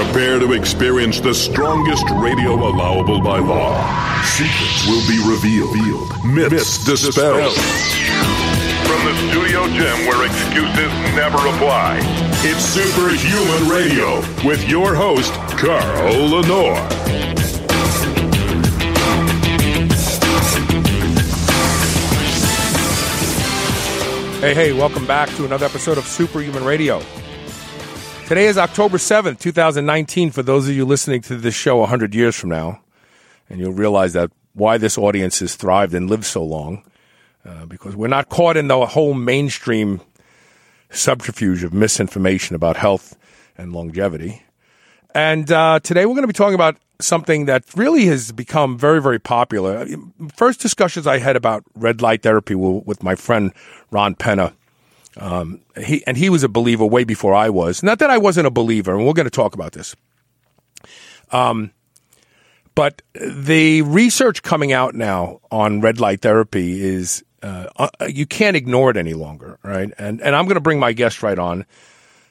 Prepare to experience the strongest radio allowable by law. Secrets will be revealed, myths dispelled. From the studio gym where excuses never apply. It's Superhuman Radio with your host, Carl Lanore. Hey, hey, welcome back to another episode of Superhuman Radio. Today is October 7th, 2019, for those of you listening to this show 100 years from now. And you'll realize that why this audience has thrived and lived so long, uh, because we're not caught in the whole mainstream subterfuge of misinformation about health and longevity. And uh, today we're going to be talking about something that really has become very, very popular. First discussions I had about red light therapy were with my friend Ron Penna. Um, he and he was a believer way before I was. Not that I wasn't a believer, and we're going to talk about this. Um, but the research coming out now on red light therapy is uh, uh, you can't ignore it any longer, right? And and I'm going to bring my guest right on.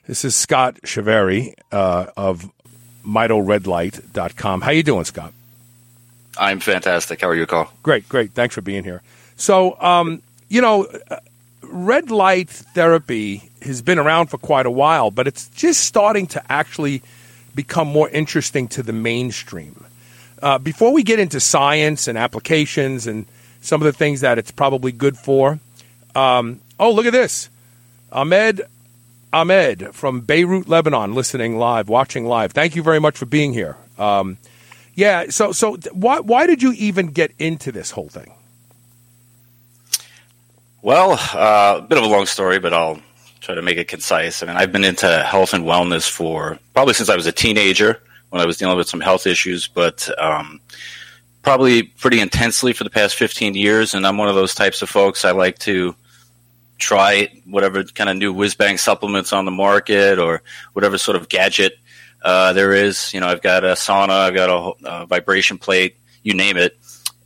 This is Scott Chaverri uh, of MitoRedlight.com. How you doing, Scott? I'm fantastic. How are you, Carl? Great, great. Thanks for being here. So, um, you know, red light therapy has been around for quite a while, but it's just starting to actually become more interesting to the mainstream. Uh, before we get into science and applications and some of the things that it's probably good for, um, oh, look at this. Ahmed Ahmed from Beirut, Lebanon, listening live, watching live. Thank you very much for being here. Um, yeah, so so why why did you even get into this whole thing? Well, uh, a bit of a long story, but I'll try to make it concise. I mean, I've been into health and wellness for probably since I was a teenager when I was dealing with some health issues, but um, probably pretty intensely for the past 15 years. And I'm one of those types of folks. I like to try whatever kind of new whiz bang supplements on the market or whatever sort of gadget uh, there is. You know, I've got a sauna, I've got a, a, vibration plate, you name it.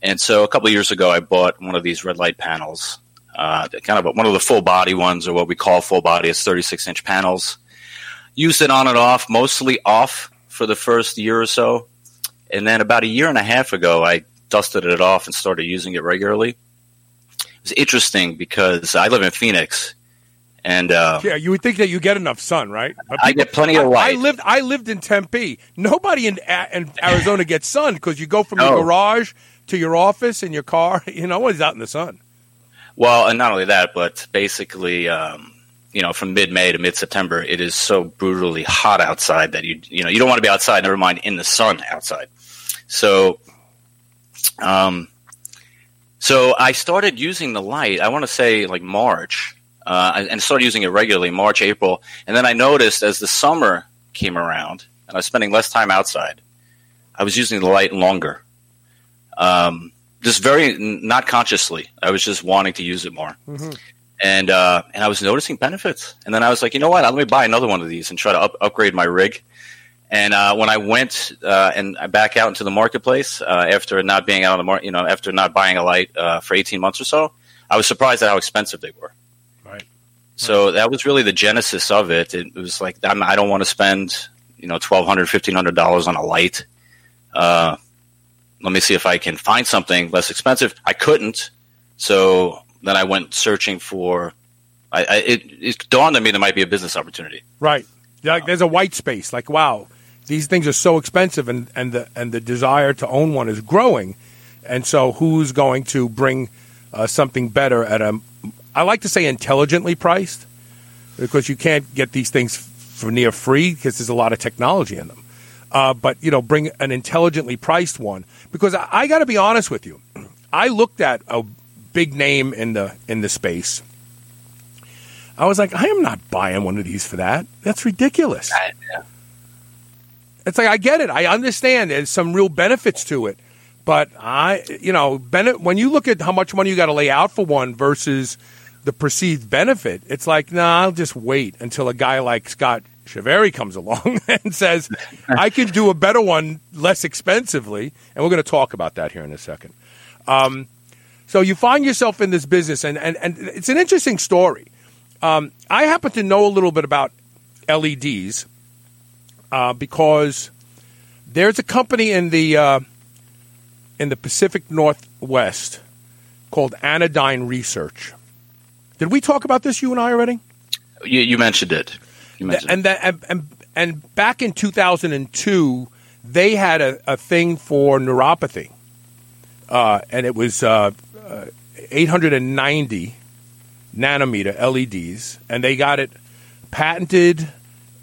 And so a couple years ago, I bought one of these red light panels uh, kind of one of the full body ones, or what we call full body. It's 36 inch panels. Used it on and off, mostly off for the first year or so. And then about a year and a half ago, I dusted it off and started using it regularly. It was interesting because I live in Phoenix, and uh, yeah, you would think that you get enough sun, right? People, I get plenty of light. I, I, lived I lived in Tempe. Nobody in, in Arizona gets sun because you go from no. your garage to your office in your car. You know, nobody's out in the sun. Well, and not only that, but basically, um, you know, from mid May to mid September, it is so brutally hot outside that you you know you don't want to be outside. Never mind in the sun outside. So, um, so I started using the light. I want to say like March, uh, and started using it regularly March, April, and then I noticed as the summer came around and I was spending less time outside, I was using the light longer. Um, just very not consciously. I was just wanting to use it more. Mm-hmm. And uh, and I was noticing benefits. And then I was like, you know what? Let me buy another one of these and try to up- upgrade my rig. And uh, when I went uh, and I back out into the marketplace uh, after not being out on the market, you know, after not buying a light uh, for eighteen months or so, I was surprised at how expensive they were. Right. So that was really the genesis of it. It was like I'm, I do not want to spend you know twelve hundred, fifteen hundred dollars on a light. Let me see if I can find something less expensive. I couldn't, so then I went searching for. I, I it, it dawned on me there might be a business opportunity. Right, yeah, there's a white space. Like, wow, these things are so expensive, and, and the and the desire to own one is growing, and so who's going to bring uh, something better at a? I like to say intelligently priced, because you can't get these things for near free because there's a lot of technology in them. Uh, but you know, bring an intelligently priced one because I, I got to be honest with you. I looked at a big name in the in the space. I was like, I am not buying one of these for that. That's ridiculous. Yeah. It's like I get it. I understand there's some real benefits to it, but I, you know, benefit when you look at how much money you got to lay out for one versus the perceived benefit, it's like, nah, I'll just wait until a guy like Scott Chaverri comes along and says, I can do a better one less expensively. And we're going to talk about that here in a second. Um, so you find yourself in this business, and, and, and it's an interesting story. Um, I happen to know a little bit about LEDs. uh, because there's a company in the uh, in the Pacific Northwest called Anodyne Research. Did we talk about this, you and I already? You, you mentioned it. And, that, and, and and back in 2002, they had a, a thing for neuropathy, uh, and it was uh, uh, 890 nanometer LEDs, and they got it patented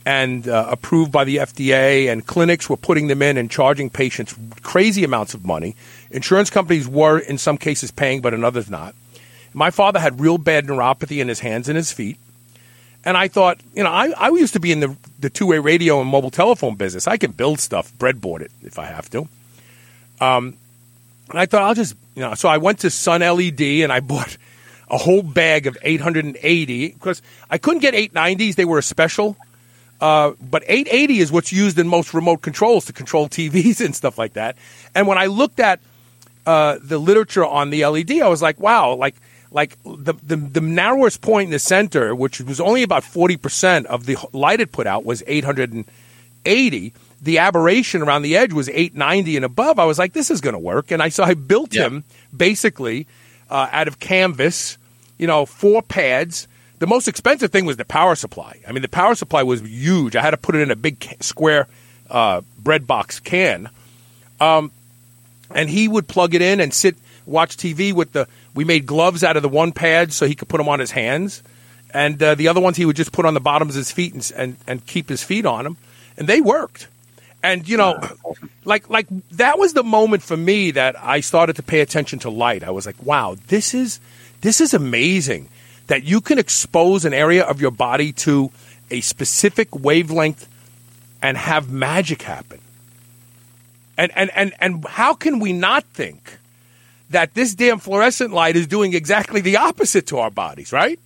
and uh, approved by the FDA, and clinics were putting them in and charging patients crazy amounts of money. Insurance companies were, in some cases, paying, but in others not. My father had real bad neuropathy in his hands and his feet. And I thought, you know, I, I used to be in the, the two way radio and mobile telephone business. I can build stuff, breadboard it if I have to. Um, and I thought I'll just, you know, so I went to Sun LED and I bought a whole bag of 880 because I couldn't get 890s. They were a special. Uh, but 880 is what's used in most remote controls to control TVs and stuff like that. And when I looked at uh, the literature on the LED, I was like, wow, like like the, the, the narrowest point in the center, which was only about 40% of the light it put out, was 880. The aberration around the edge was 890 and above. I was like, this is going to work. And I so I built yeah. him basically uh, out of canvas, you know, four pads. The most expensive thing was the power supply. I mean, the power supply was huge. I had to put it in a big square uh, bread box can. Um, and he would plug it in and sit, watch TV with the we made gloves out of the one pad so he could put them on his hands, and uh, the other ones he would just put on the bottoms of his feet and, and, and keep his feet on them, and they worked. And you know, like like that was the moment for me that I started to pay attention to light. I was like, wow, this is this is amazing that you can expose an area of your body to a specific wavelength and have magic happen. And and and and how can we not think that this damn fluorescent light is doing exactly the opposite to our bodies, right?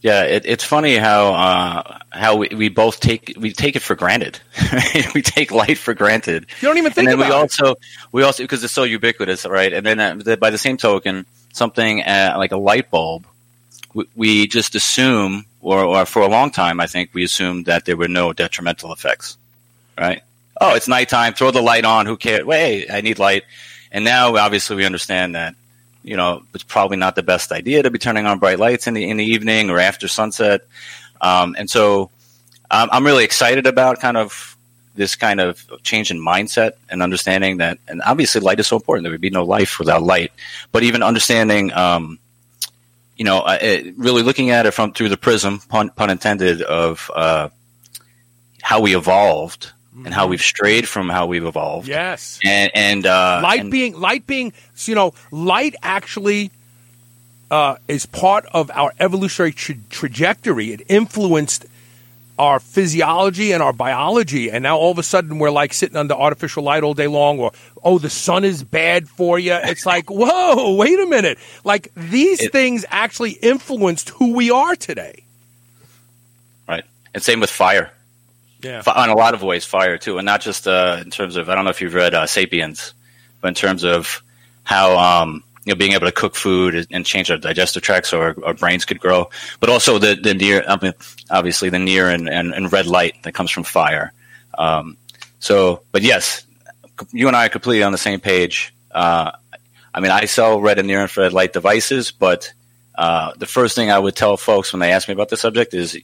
Yeah, it, it's funny how uh, how we, we both take we take it for granted. we take light for granted. You don't even think and then about we also we also because it's so ubiquitous, right? And then uh, by the same token, something uh, like a light bulb, we, we just assume, or, or for a long time, I think we assumed that there were no detrimental effects, right? Oh, it's nighttime. Throw the light on. Who cares? Wait, I need light. And now, obviously, we understand that you know it's probably not the best idea to be turning on bright lights in the in the evening or after sunset. Um, and so, um, I'm really excited about kind of this kind of change in mindset and understanding that, and obviously, light is so important. There would be no life without light. But even understanding, um, you know, uh, it, really looking at it from through the prism, pun, pun intended, of uh, how we evolved and how we've strayed from how we've evolved. Yes, and and uh, light and, being light being you know light actually uh, is part of our evolutionary tra- trajectory. It influenced our physiology and our biology, and now all of a sudden we're like sitting under artificial light all day long, or oh the sun is bad for you. It's like whoa, wait a minute, like these it, things actually influenced who we are today. Right, and same with fire yeah. a lot of ways, fire too, and not just uh, in terms of I don't know if you've read uh, *Sapiens*, but in terms of how um, you know being able to cook food and change our digestive tracts so our, our brains could grow, but also the the near I mean, obviously the near and, and, and, red light that comes from fire. Um, so, but yes, you and I are completely on the same page. Uh, I mean, I sell red and near infrared light devices, but uh, the first thing I would tell folks when they ask me about the subject is you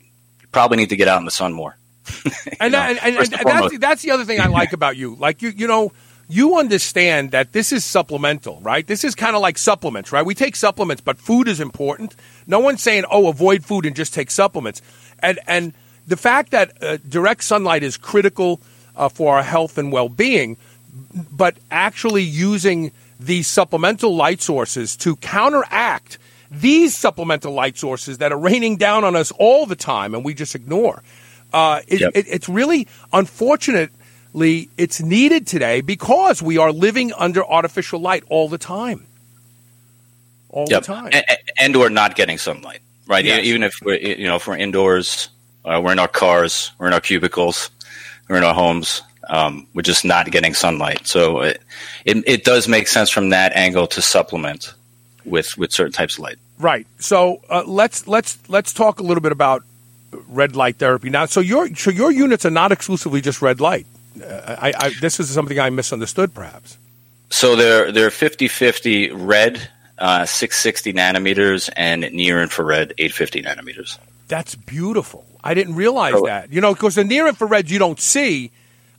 probably need to get out in the sun more. and, that, and, and, and that's, that's the other thing I like about you. Like you, you know, you understand that this is supplemental, right? This is kind of like supplements, right? We take supplements, but food is important. No one's saying, "Oh, avoid food and just take supplements." And and the fact that uh, direct sunlight is critical uh, for our health and well-being, but actually using these supplemental light sources to counteract these supplemental light sources that are raining down on us all the time and we just ignore. Uh, it, yep. it, it's really unfortunately it's needed today because we are living under artificial light all the time. All yep. the time, and, and, we're not getting sunlight, right? Yes. Even if we're you know if we're indoors, uh, we're in our cars, we're in our cubicles, we're in our homes. Um, we're just not getting sunlight, so it, it it does make sense from that angle to supplement with with certain types of light. Right. So uh, let's let's let's talk a little bit about red light therapy. Now, so your so your units are not exclusively just red light. Uh, I, I, this is something I misunderstood, perhaps. So they're they're 50-50 red, uh, 660 nanometers, and near infrared 850 nanometers. That's beautiful. I didn't realize oh. that. You know, because the near infrared you don't see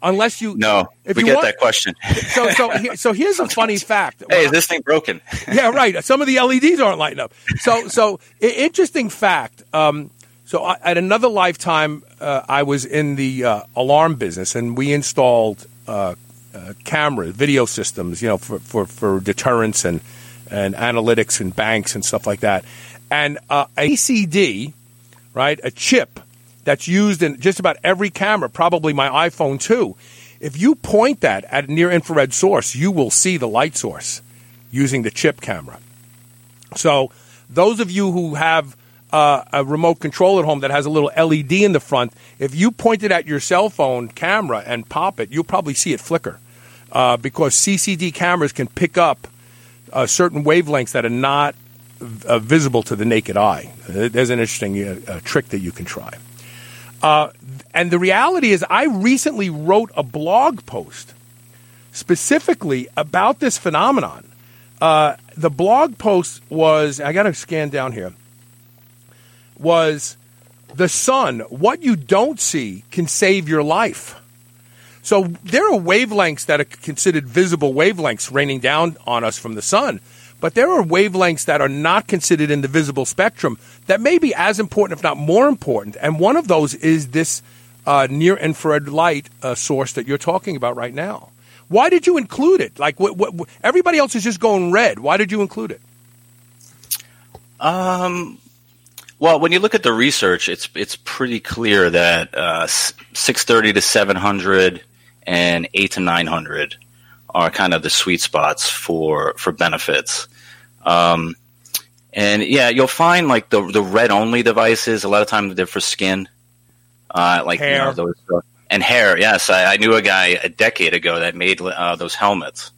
unless you. No, if we you get want, that question. so, so, so here's a funny fact. Hey, is this thing broken? yeah, right. Some of the LEDs aren't lighting up. So, so interesting fact. Um, so, I, at another lifetime, uh, I was in the uh, alarm business, and we installed uh, uh cameras, video systems, you know, for, for, for deterrence and and analytics and banks and stuff like that. And uh, ACD, right, a chip that's used in just about every camera, probably my iPhone too. If you point that at a near infrared source, you will see the light source using the chip camera. So, those of you who have uh, a remote control at home that has a little LED in the front, if you point it at your cell phone camera and pop it, you'll probably see it flicker uh, because CCD cameras can pick up uh, certain wavelengths that are not uh, visible to the naked eye. There's an interesting uh, trick that you can try. Uh, and the reality is, I recently wrote a blog post specifically about this phenomenon. Uh, the blog post was, I got to scan down here, was the sun, what you don't see can save your life. So there are wavelengths that are considered visible wavelengths raining down on us from the sun. But there are wavelengths that are not considered in the visible spectrum that may be as important, if not more important. And one of those is this uh, near infrared light uh, source that you're talking about right now. Why did you include it? Like everybody else is just going red. Why did you include it? Um, well, when you look at the research, it's it's pretty clear that uh, 630 to 700 and 8 to 900 are kind of the sweet spots for for benefits. Um, and yeah, you'll find like the the red only devices. A lot of times they're for skin, uh, like hair. You know, those, uh, and hair. Yes, I, I, knew a guy a decade ago that made uh, those helmets.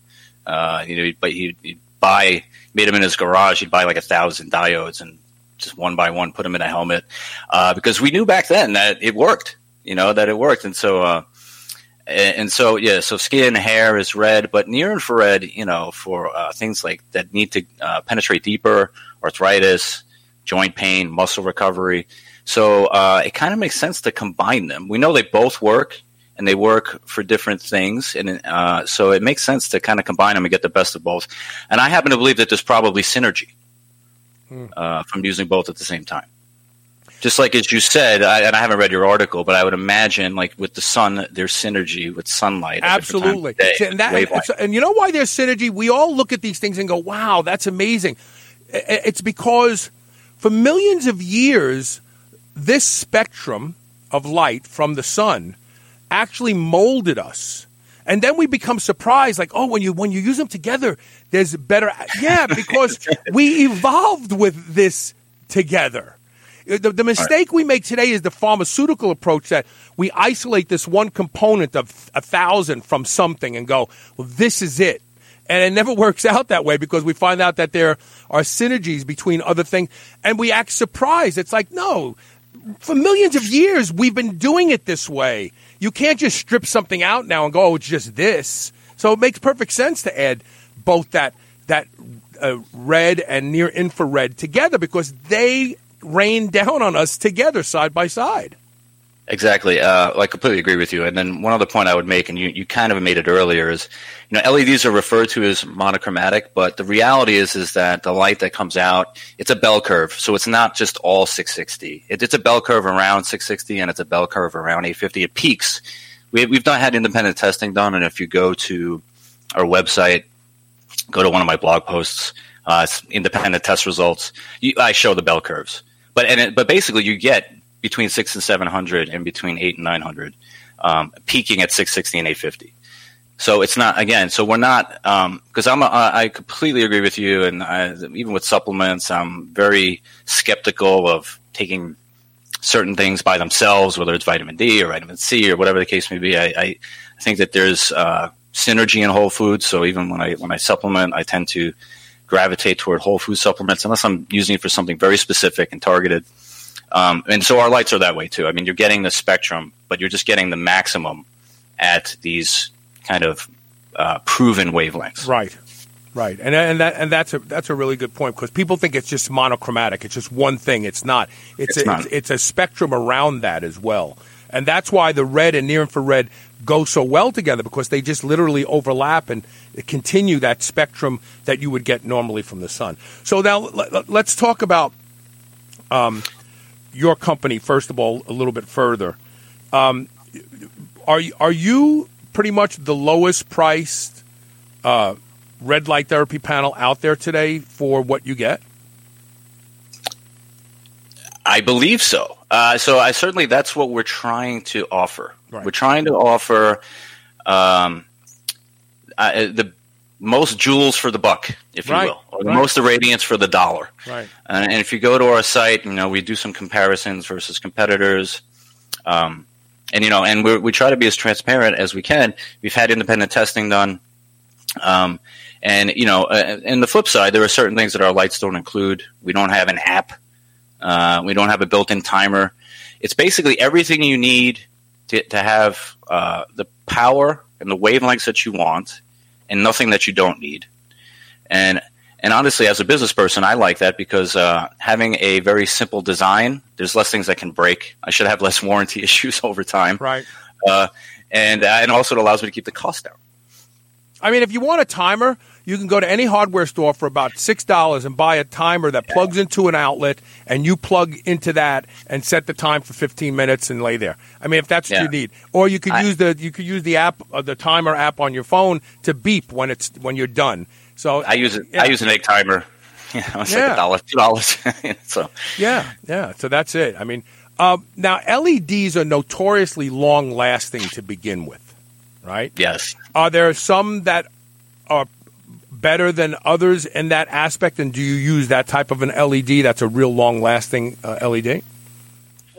Uh, you know, but he'd, he'd, buy made them in his garage. He'd buy like a thousand diodes and just one by one put them in a helmet uh, because we knew back then that it worked. You know that it worked, and so uh, and so yeah, so skin, hair is red, but near infrared, you know, for uh, things like that need to uh, penetrate deeper, arthritis, joint pain, muscle recovery. So uh, it kind of makes sense to combine them. We know they both work, and they work for different things, and uh, so it makes sense to kind of combine them and get the best of both. And I happen to believe that there's probably synergy hmm. Uh, from using both at the same time just like as you said, I, and I haven't read your article, but I would imagine like with the sun, there's synergy with sunlight. Absolutely, and, that, and you know why there's synergy? We all look at these things and go, "Wow, that's amazing." It's because for millions of years, this spectrum of light from the sun actually molded us. And then we become surprised, like, oh, when you when you use them together, there's better. Yeah, because we evolved with this together. The, the mistake right. we make today is the pharmaceutical approach that we isolate this one component of a thousand from something and go, well, this is it. And it never works out that way because we find out that there are synergies between other things and we act surprised. It's like, no, for millions of years, we've been doing it this way. You can't just strip something out now and go, oh, it's just this. So it makes perfect sense to add both that, that uh, red and near infrared together because they rain down on us together side by side. Exactly. Uh, I completely agree with you. And then one other point I would make, and you, you kind of made it earlier, is you know LEDs are referred to as monochromatic, but the reality is is that the light that comes out it's a bell curve, so it's not just all 660. It, it's a bell curve around 660, and it's a bell curve around 850. It peaks. We, we've not had independent testing done, and if you go to our website, go to one of my blog posts, uh, independent test results. You, I show the bell curves but and it, but basically you get between six and seven hundred and between eight and nine hundred, um, peaking at six sixty and eight fifty. So it's not again. So we're not because um, I'm a, I completely agree with you, and I, even with supplements, I'm very skeptical of taking certain things by themselves, whether it's vitamin D or vitamin C or whatever the case may be. I, I think that there's uh, synergy in whole foods. So even when I when I supplement, I tend to gravitate toward whole food supplements unless I'm using it for something very specific and targeted. Um, and so our lights are that way too. I mean, you're getting the spectrum, but you're just getting the maximum at these kind of uh, proven wavelengths. Right. Right, and and that and that's a that's a really good point because people think it's just monochromatic. It's just one thing. It's not. It's It's a, not. It's, it's a spectrum around that as well, and that's why the red and near infrared go so well together because they just literally overlap and continue that spectrum that you would get normally from the sun. So now let, let's talk about um, your company first of all a little bit further. Um, are you- are you pretty much the lowest priced? Uh, red light therapy panel out there today for what you get? I believe so. Uh, so I certainly that's what we're trying to offer. Right. We're trying to offer um, uh, the most joules for the buck, if Right, you will, or the right. most irradiance for the dollar. Right. Uh, and if you go to our site, you know we do some comparisons versus competitors, um, and you know, and we we try to be as transparent as we can. We've had independent testing done, um, and you know, uh, and the flip side, there are certain things that our lights don't include. We don't have an app. Uh, we don't have a built-in timer. It's basically everything you need to, to have uh, the power and the wavelengths that you want, and nothing that you don't need. And and honestly, as a business person, I like that because uh, having a very simple design, there's less things that can break. I should have less warranty issues over time, Right. uh, and uh, and also it allows me to keep the cost down. I mean, if you want a timer, you can go to any hardware store for about six dollars and buy a timer that plugs into an outlet, and you plug into that and set the time for fifteen minutes and lay there. I mean, if that's what Yeah. you need, or you could I- use the you could use the app, uh, the timer app on your phone to beep when it's when you're done. So I use it. Yeah. I use an egg timer. You know, it's like Yeah. a dollar, two dollars. so Yeah, yeah. So that's it. I mean, uh, now LEDs are notoriously long lasting to begin with, right? yes, Are there some that are better than others in that aspect? And do you use that type of an LED that's a real long lasting uh, LED?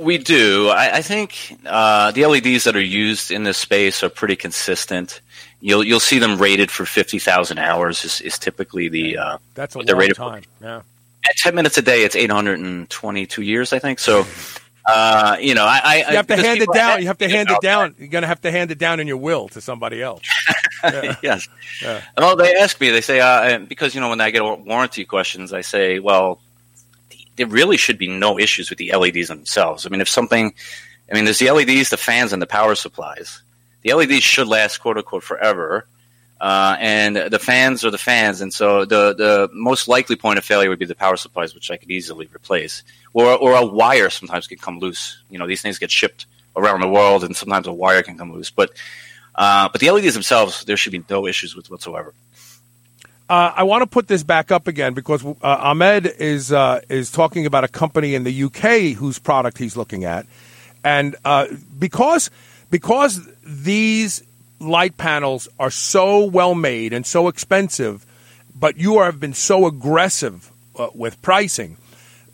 we do. I, I think uh, the LEDs that are used in this space are pretty consistent. You'll you'll see them rated for fifty thousand hours. Is, is typically the uh, That's a long rated for. time. Yeah. at ten minutes a day. It's eight hundred and twenty-two years, I think. So, uh, you know, I, I You have to hand it down. You have to hand me it down. You're going to have to hand it down in your will to somebody else. yes. Yeah. Well, they ask me. They say uh, because you know when I get warranty questions, I say, well, there really should be no issues with the LEDs themselves. I mean, if something, I mean, there's the LEDs, the fans, and the power supplies. The LEDs should last quote unquote forever. Uh, and the fans are the fans, and so the the most likely point of failure would be the power supplies, which I could easily replace, or or a wire sometimes can come loose. You know, these things get shipped around the world, and sometimes a wire can come loose. But uh, but the LEDs themselves, there should be no issues with whatsoever. Uh, I want to put this back up again because uh, Ahmed is uh, is talking about a company in the UK whose product he's looking at, and uh, because because these light panels are so well made and so expensive, but you have been so aggressive uh, with pricing.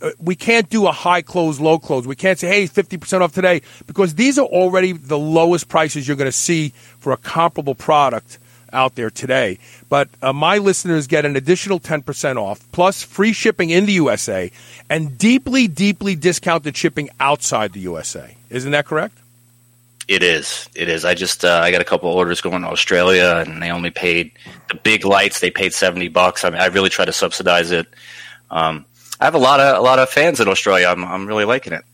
Uh, we can't do a high close, low close. We can't say, hey, 50% off today, because these are already the lowest prices you're going to see for a comparable product out there today. But uh, my listeners get an additional 10% off, plus free shipping in the USA and deeply, deeply discounted shipping outside the USA. Isn't that correct? It is. It is. I just uh, I got a couple orders going to Australia, and they only paid the big lights. They paid seventy bucks. I mean, I really try to subsidize it. Um, I have a lot of a lot of fans in Australia. I'm I'm really liking it.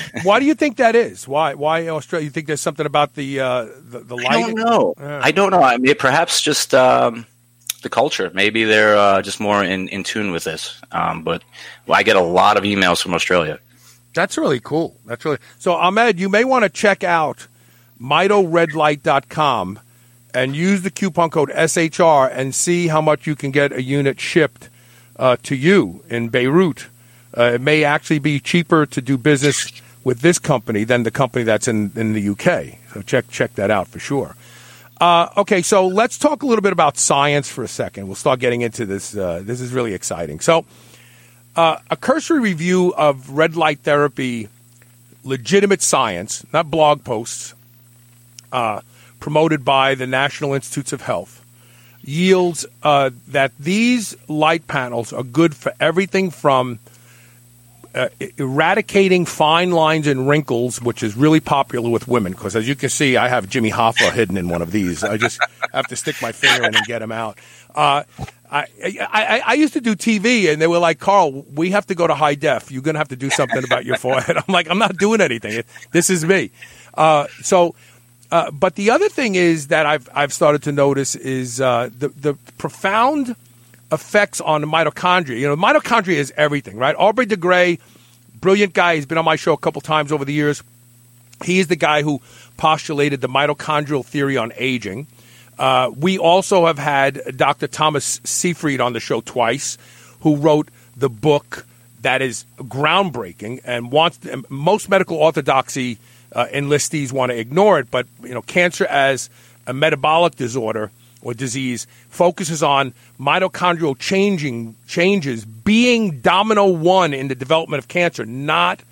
Why do you think that is? Why? Why Australia? You think there's something about the uh, the, the light? I don't know. Yeah. I don't know. I mean, perhaps just um, the culture. Maybe they're uh, just more in, in tune with this. Um, but well, I get a lot of emails from Australia. That's really cool. That's really so. Ahmed, you may want to check out mitoredlight.com and use the coupon code SHR and see how much you can get a unit shipped uh, to you in Beirut. Uh, it may actually be cheaper to do business with this company than the company that's in, in the UK. So check check that out for sure. Uh, okay, so let's talk a little bit about science for a second. We'll start getting into this. Uh, this is really exciting. So, uh, a cursory review of red light therapy, legitimate science, not blog posts, uh, promoted by the National Institutes of Health, yields uh, that these light panels are good for everything from uh, eradicating fine lines and wrinkles, which is really popular with women. Because as you can see, I have Jimmy Hoffa hidden in one of these. I just have to stick my finger in and get him out. Uh, I, I, I used to do TV, and they were like, "Carl, we have to go to high def. You're going to have to do something about your forehead." I'm like, "I'm not doing anything. This is me." Uh, so, uh, but the other thing is that I've I've started to notice is uh, the the profound effects on the mitochondria. You know, mitochondria is everything, right? Aubrey de Grey, brilliant guy. He's been on my show a couple times over the years. He's the guy who postulated the mitochondrial theory on aging. Uh, we also have had Dr. Thomas Seyfried on the show twice, who wrote the book that is groundbreaking and wants and most medical orthodoxy uh, enlistees want to ignore it, but you know, cancer as a metabolic disorder or disease focuses on mitochondrial changing changes being domino one in the development of cancer, not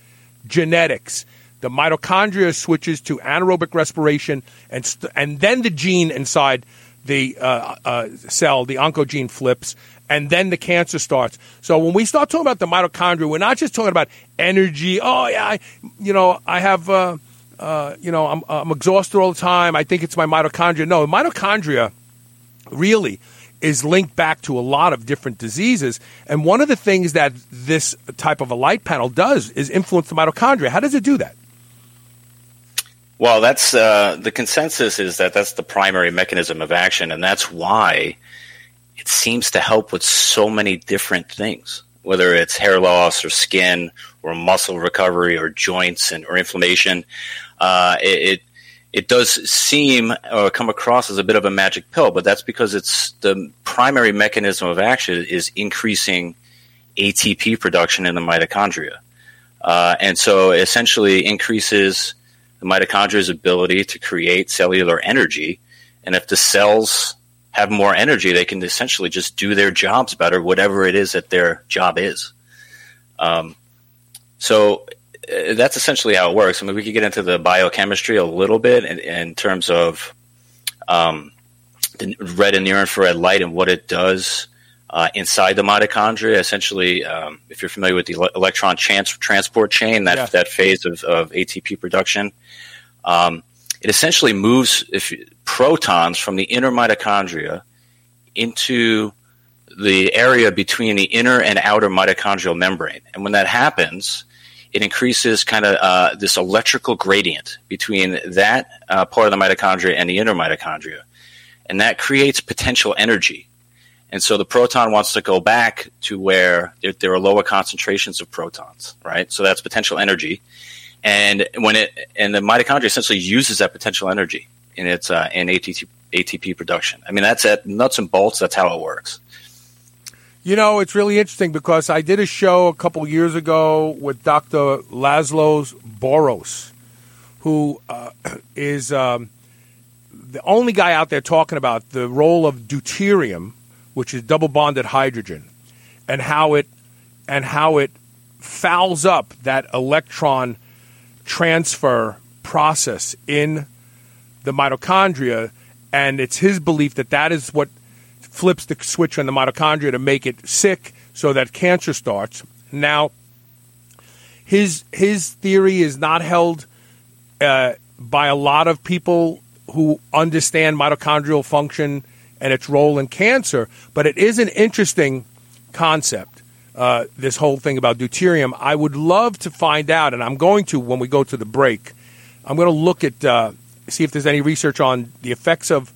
genetics. The mitochondria switches to anaerobic respiration, and st- and then the gene inside the uh, uh, cell, the oncogene flips, and then the cancer starts. So when we start talking about the mitochondria, we're not just talking about energy. Oh yeah, I, you know, I have. Uh, uh, you know, I'm, I'm exhausted all the time. I think it's my mitochondria. No, mitochondria really is linked back to a lot of different diseases. And one of the things that this type of a light panel does is influence the mitochondria. How does it do that? Well, that's uh, the consensus is that that's the primary mechanism of action, and that's why it seems to help with so many different things, whether it's hair loss or skin or muscle recovery or joints and or inflammation. Uh, it, it it does seem or come across as a bit of a magic pill, but that's because it's the primary mechanism of action is increasing ATP production in the mitochondria. Uh, and so essentially increases the mitochondria's ability to create cellular energy. And if the cells have more energy, they can essentially just do their jobs better, whatever it is that their job is. Um, so uh, that's essentially how it works. I mean, we could get into the biochemistry a little bit in, in terms of um, the red and near infrared light and what it does uh, inside the mitochondria. Essentially, um, if you're familiar with the electron trans- transport chain, that yeah. that phase of, of ATP production, um, it essentially moves if protons from the inner mitochondria into the area between the inner and outer mitochondrial membrane. And when that happens, it increases kind of uh, this electrical gradient between that uh, part of the mitochondria and the inner mitochondria. And that creates potential energy. And so the proton wants to go back to where there, there, are lower concentrations of protons, right? So that's potential energy. And when it, and the mitochondria essentially uses that potential energy in its, uh, in ATP, ATP production. I mean, that's at nuts and bolts. That's how it works. You know, it's really interesting because I did a show a couple years ago with Dr. Laszlo Boros, who uh, is um, the only guy out there talking about the role of deuterium, which is double bonded hydrogen, and how it and how it fouls up that electron transfer process in the mitochondria. And it's his belief that that is what flips the switch on the mitochondria to make it sick so that cancer starts. Now, his his theory is not held uh, by a lot of people who understand mitochondrial function and its role in cancer, but it is an interesting concept. Uh, this whole thing about deuterium, I would love to find out, and I'm going to when we go to the break. I'm going to look at uh, see if there's any research on the effects of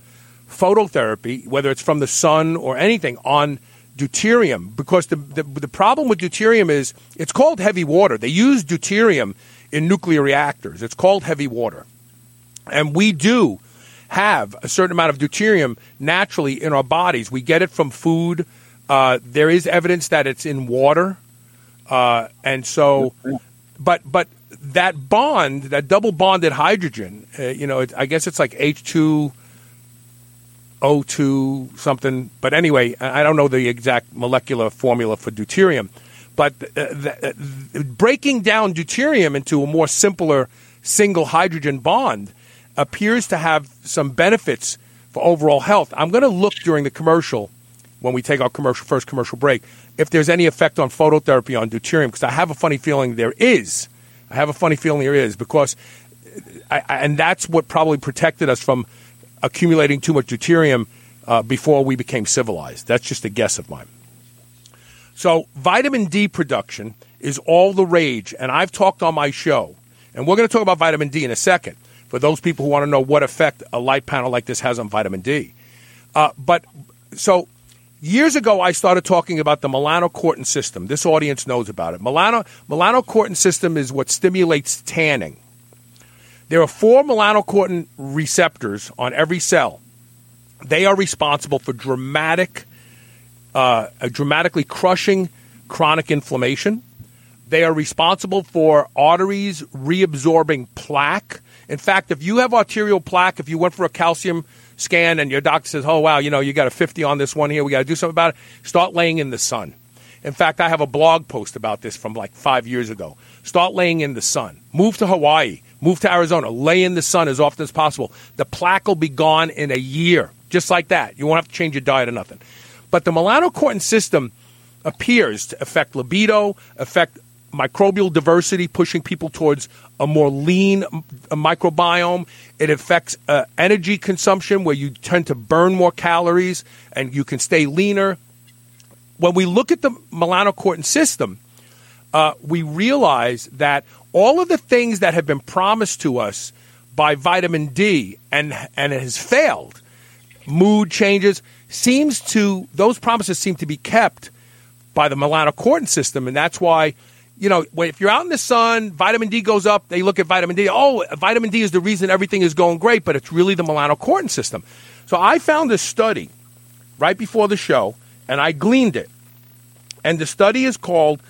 phototherapy, whether it's from the sun or anything, on deuterium. Because the, the, the problem with deuterium is it's called heavy water. They use deuterium in nuclear reactors. It's called heavy water. And we do have a certain amount of deuterium naturally in our bodies. We get it from food. Uh, there is evidence that it's in water. Uh, and so, but, but that bond, that double bonded hydrogen, uh, you know, it, I guess it's like H2 O2 something. But anyway, I don't know the exact molecular formula for deuterium. But uh, the, uh, breaking down deuterium into a more simpler single hydrogen bond appears to have some benefits for overall health. I'm going to look during the commercial when we take our commercial first commercial break if there's any effect on phototherapy on deuterium because I have a funny feeling there is. I have a funny feeling there is because, I, and that's what probably protected us from accumulating too much deuterium uh, before we became civilized. That's just a guess of mine. So, vitamin D production is all the rage, and I've talked on my show, and we're going to talk about vitamin D in a second for those people who want to know what effect a light panel like this has on vitamin D. Uh, but so years ago, I started talking about the melanocortin system. This audience knows about it. Melano, melanocortin system is what stimulates tanning. There are four melanocortin receptors on every cell. They are responsible for dramatic, uh, dramatically crushing chronic inflammation. They are responsible for arteries reabsorbing plaque. In fact, if you have arterial plaque, if you went for a calcium scan and your doctor says, oh, wow, you know, you got a 50 on this one here, we got to do something about it, start laying in the sun. In fact, I have a blog post about this from like five years ago. Start laying in the sun. Move to Hawaii. Move to Arizona. Lay in the sun as often as possible. The plaque will be gone in a year, just like that. You won't have to change your diet or nothing. But the melanocortin system appears to affect libido, affect microbial diversity, pushing people towards a more lean microbiome. It affects uh, energy consumption, where you tend to burn more calories and you can stay leaner. When we look at the melanocortin system, uh, we realize that all of the things that have been promised to us by vitamin D and and it has failed, mood changes seems to those promises seem to be kept by the melanocortin system, and that's why you know, if you're out in the sun, vitamin D goes up, they look at vitamin D. Oh, vitamin D is the reason everything is going great, but it's really the melanocortin system. So I found this study right before the show, and I gleaned it. And the study is called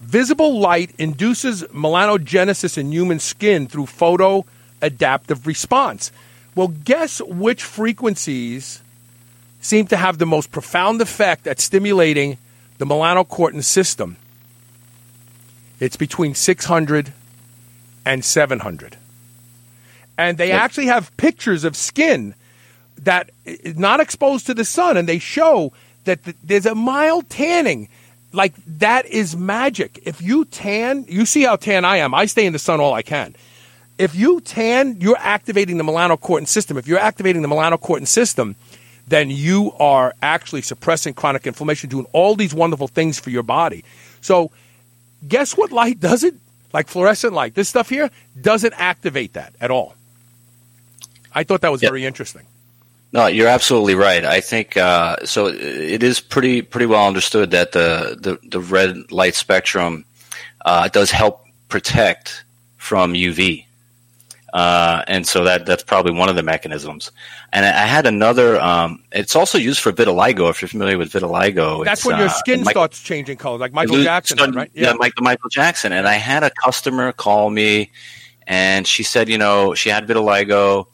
Visible Light Induces Melanogenesis in Human Skin Through Photo Adaptive Response. Well, guess which frequencies seem to have the most profound effect at stimulating the melanocortin system? It's between 600 and 700. And they yep. actually have pictures of skin that is not exposed to the sun, and they show that there's a mild tanning. Like, that is magic. If you tan, you see how tan I am. I stay in the sun all I can. If you tan, you're activating the melanocortin system. If you're activating the melanocortin system, then you are actually suppressing chronic inflammation, doing all these wonderful things for your body. So, Guess what light doesn't? Like fluorescent light. This stuff here doesn't activate that at all. I thought that was yep. very interesting. No, you're absolutely right. I think uh, so. It is pretty pretty well understood that the the, the red light spectrum uh, does help protect from UV. Uh, and so that that's probably one of the mechanisms. And I had another. Um, it's also used for vitiligo. If you're familiar with vitiligo, that's when your uh, skin starts changing color, like Michael Jackson, started, right? Yeah, yeah Mike, Michael Jackson. And I had a customer call me, and she said, you know, she had vitiligo.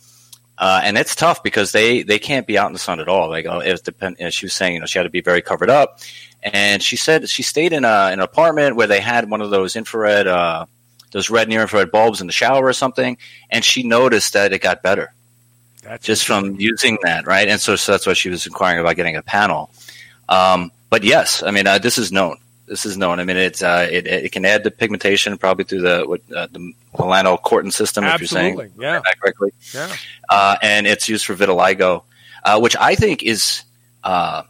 Uh, and it's tough because they, they can't be out in the sun at all. Like uh, it depend. You know, she was saying, you know, she had to be very covered up, and she said she stayed in a, an apartment where they had one of those infrared uh, those red near infrared bulbs in the shower or something, and she noticed that it got better. That's just from using that, right? And so, so, that's why she was inquiring about getting a panel. Um, but yes, I mean, uh, this is known. This is known. I mean, it's uh, it, it can add the pigmentation probably through the what, uh, the melanocortin system, Absolutely. if you're saying yeah. that correctly. Yeah. Uh, and it's used for vitiligo, uh, which I think is uh,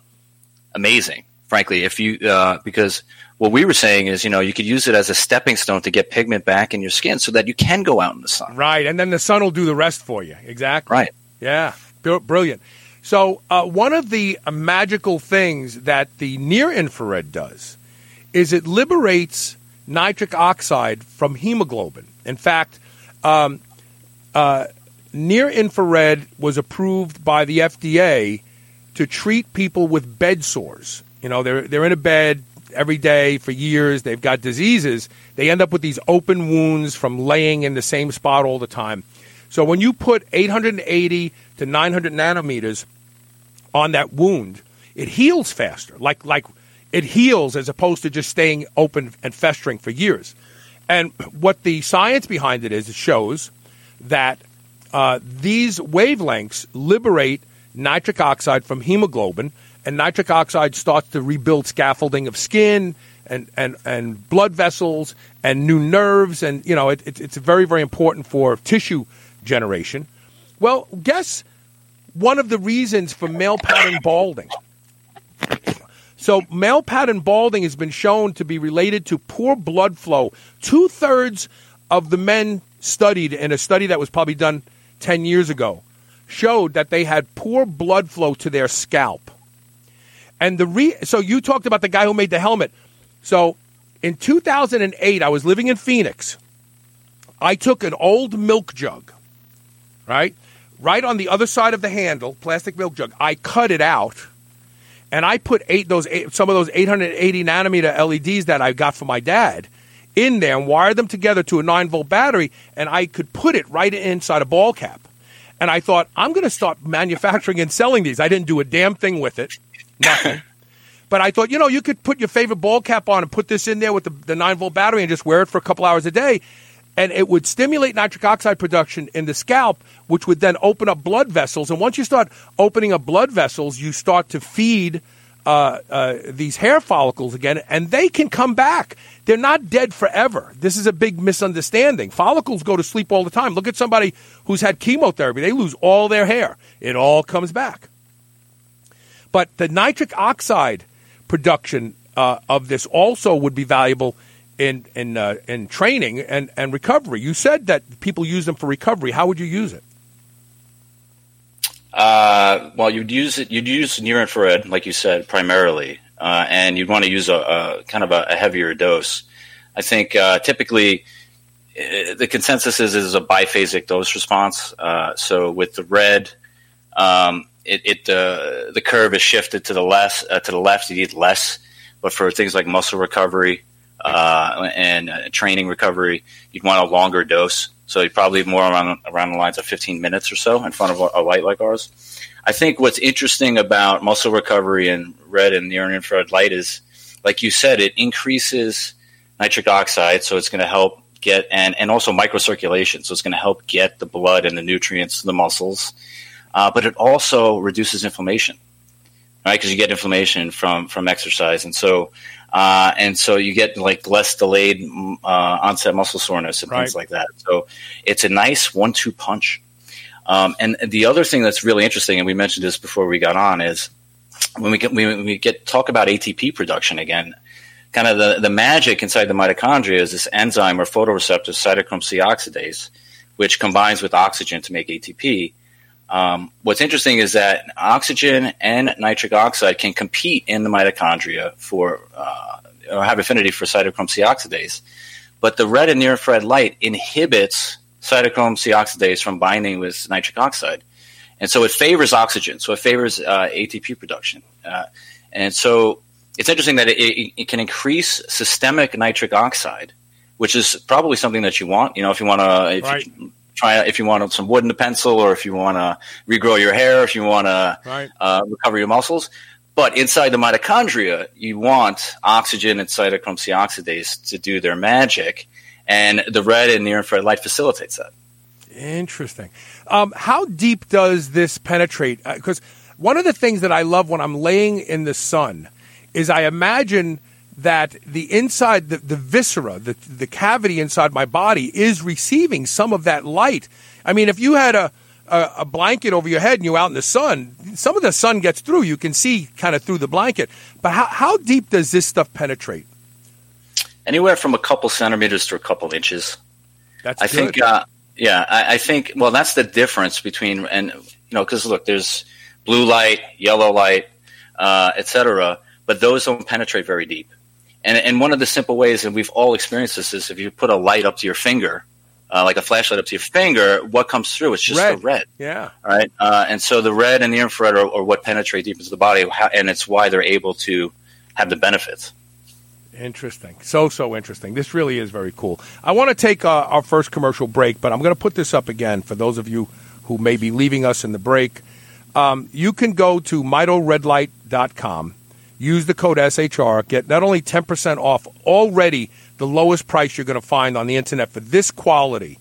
amazing. Frankly, if you because what we were saying is, you know, you could use it as a stepping stone to get pigment back in your skin so that you can go out in the sun. Right. And then the sun will do the rest for you. Exactly. Right. Yeah. Brilliant. So, uh, one of the uh, magical things that the near infrared does is it liberates nitric oxide from hemoglobin. In fact, um, uh, near infrared was approved by the FDA to treat people with bed sores. You know, they're, they're in a bed, every day for years. They've got diseases. They end up with these open wounds from laying in the same spot all the time. So when you put 880 to 900 nanometers on that wound, it heals faster. Like like it heals as opposed to just staying open and festering for years. And what the science behind it is, it shows that uh, these wavelengths liberate nitric oxide from hemoglobin and nitric oxide starts to rebuild scaffolding of skin and, and, and blood vessels and new nerves. And, you know, it, it, it's very, very important for tissue generation. Well, guess one of the reasons for male pattern balding. So, male pattern balding has been shown to be related to poor blood flow. Two thirds of the men studied in a study that was probably done 10 years ago showed that they had poor blood flow to their scalp. And the re- so you talked about the guy who made the helmet. So in 2008, I was living in Phoenix. I took an old milk jug, right? Right on the other side of the handle, plastic milk jug. I cut it out and I put eight those eight, some of those 880 nanometer LEDs that I got from my dad in there and wired them together to a 9 volt battery and I could put it right inside a ball cap. And I thought, I'm going to start manufacturing and selling these. I didn't do a damn thing with it. Nothing. but I thought, you know, you could put your favorite ball cap on and put this in there with the, the 9 volt battery and just wear it for a couple hours a day. And it would stimulate nitric oxide production in the scalp, which would then open up blood vessels. And once you start opening up blood vessels, you start to feed uh, uh, these hair follicles again, and they can come back. They're not dead forever. This is a big misunderstanding. Follicles go to sleep all the time. Look at somebody who's had chemotherapy, they lose all their hair, it all comes back. But the nitric oxide production uh, of this also would be valuable in in uh, in training and, and recovery. You said that people use them for recovery. How would you use it? Uh, well, you'd use it. You'd use near infrared, like you said, primarily, uh, and you'd want to use a, a kind of a, a, heavier dose. I think uh, typically uh, the consensus is is a biphasic dose response. so with the red, um, it, it uh, the curve is shifted to the left. Uh, to the left, you need less. But for things like muscle recovery uh, and uh, training recovery, you'd want a longer dose. So you probably more around around the lines of 15 minutes or so in front of a, a light like ours. I think what's interesting about muscle recovery and red and near infrared light is, like you said, it increases nitric oxide, so it's going to help get and and also microcirculation, so it's going to help get the blood and the nutrients to the muscles uh, but it also reduces inflammation, right? Because you get inflammation from from exercise, and so uh, and so you get like less delayed uh, onset muscle soreness and right. things like that. So it's a nice one-two punch. Um, and the other thing that's really interesting, and we mentioned this before we got on, is when we get when we get talk about ATP production again. Kind of the, the magic inside the mitochondria is this enzyme or photoreceptor cytochrome C oxidase, which combines with oxygen to make ATP. Um, what's interesting is that oxygen and nitric oxide can compete in the mitochondria for uh, or have affinity for cytochrome C oxidase, but the red and near infrared light inhibits cytochrome C oxidase from binding with nitric oxide, and so it favors oxygen. So it favors uh, ATP production, uh, and so it's interesting that it, it, can increase systemic nitric oxide, which is probably something that you want. You know, if you want to, try if you want some wood in the pencil or if you want to regrow your hair, if you want to uh, recover your muscles. But inside the mitochondria, you want oxygen and cytochrome C oxidase to do their magic, and the red and near infrared light facilitates that. Interesting. Um, how deep does this penetrate? Because uh, one of the things that I love when I'm laying in the sun is I imagine that the inside, the, the viscera, the, the cavity inside my body is receiving some of that light. I mean, if you had a, a, a, blanket over your head and you're out in the sun, some of the sun gets through. You can see kind of through the blanket. But how, how deep does this stuff penetrate? Anywhere from a couple centimeters to a couple inches. That's I good. think, uh, yeah, I, I, think, well, that's the difference between, and, you know, because look, there's blue light, yellow light, uh, etc., but those don't penetrate very deep. And, and one of the simple ways, and we've all experienced this, is if you put a light up to your finger, uh, like a flashlight up to your finger, what comes through? It's just red. the red. Yeah. All right. Uh, and so the red and the infrared are, are, what penetrate deep into the body, and it's why they're able to have the benefits. Interesting. So, so interesting. This really is very cool. I want to take uh, our first commercial break, but I'm going to put this up again for those of you who may be leaving us in the break. Um, you can go to mitoredlight.com use the code SHR, get not only 10% off, already the lowest price you're going to find on the internet for this quality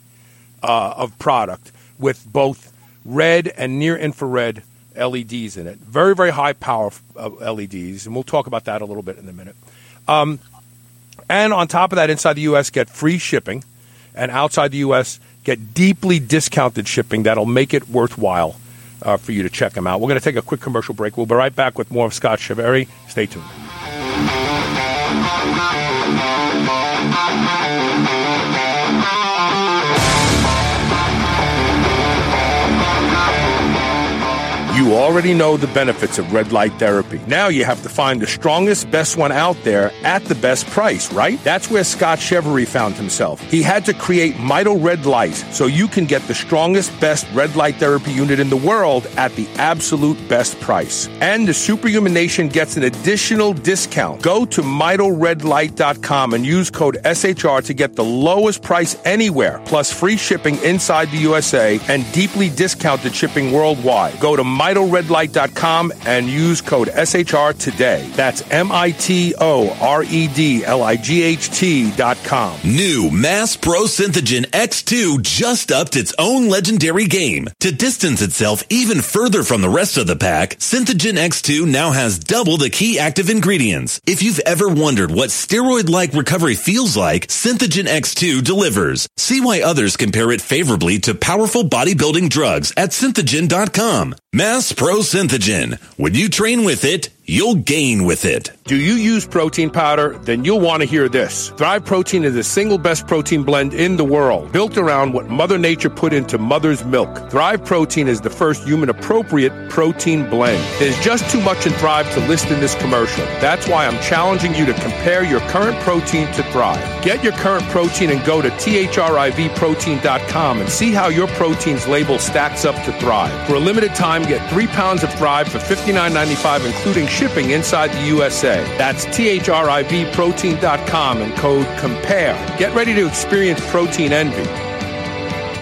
uh, of product with both red and near infrared LEDs in it. Very, very high power uh, LEDs, and we'll talk about that a little bit in a minute. Um, and on top of that, inside the U.S., get free shipping, and outside the U.S., get deeply discounted shipping that'll make it worthwhile uh, for you to check them out. We're going to take a quick commercial break. We'll be right back with more of Scott Chaverri. Stay tuned. You already know the benefits of red light therapy. Now you have to find the strongest, best one out there at the best price, right? That's where Scott Chevrolet found himself. He had to create Mito Red Light so you can get the strongest, best red light therapy unit in the world at the absolute best price. And the Superhuman Nation gets an additional discount. Go to MitoRedlight.com and use code SHR to get the lowest price anywhere, plus free shipping inside the USA and deeply discounted shipping worldwide. Go to MitoRedlight.com and use code SHR today. That's M I T O R E D L I G H T.com. New Mass Pro Synthogen X2 just upped its own legendary game. To distance itself even further from the rest of the pack, Synthogen X2 now has double the key active ingredients. If you've ever wondered what steroid-like recovery feels like, Synthogen X2 delivers. See why others compare it favorably to powerful bodybuilding drugs at synthogen.com. Mass Pro Synthogen. When you train with it, you'll gain with it. Do you use protein powder? Then you'll want to hear this. Thrive Protein is the single best protein blend in the world, built around what Mother Nature put into mother's milk. Thrive Protein is the first human appropriate protein blend. There's just too much in Thrive to list in this commercial. That's why I'm challenging you to compare your current protein to Thrive. Get your current protein and go to thrivprotein.com and see how your protein's label stacks up to Thrive. For a limited time, get three pounds of Thrive for $59.95, including shipping inside the USA. That's thrivprotein.com and code COMPARE. Get ready to experience protein envy.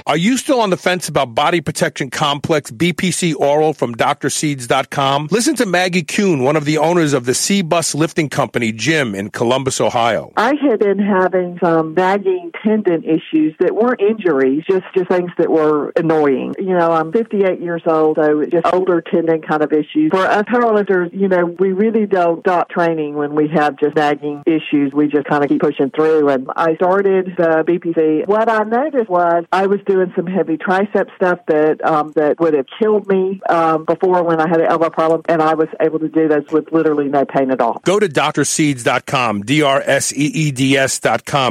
Are you still on the fence about body protection complex BPC oral from drseeds.com? Listen to Maggie Kuhn, one of the owners of the C Bus Lifting Company gym in Columbus, Ohio. I had been having some nagging tendon issues that weren't injuries, just, just things that were annoying. You know, I'm 58 years old, so just older tendon kind of issues. For us powerlifters, you know, we really don't stop training when we have just nagging issues. We just kind of keep pushing through. And I started the BPC. What I noticed was I was doing some heavy tricep stuff that um, that would have killed me um, before when I had an elbow problem, and I was able to do those with literally no pain at all. Go to drseeds.com, D-R-S-E-E-D-S.com.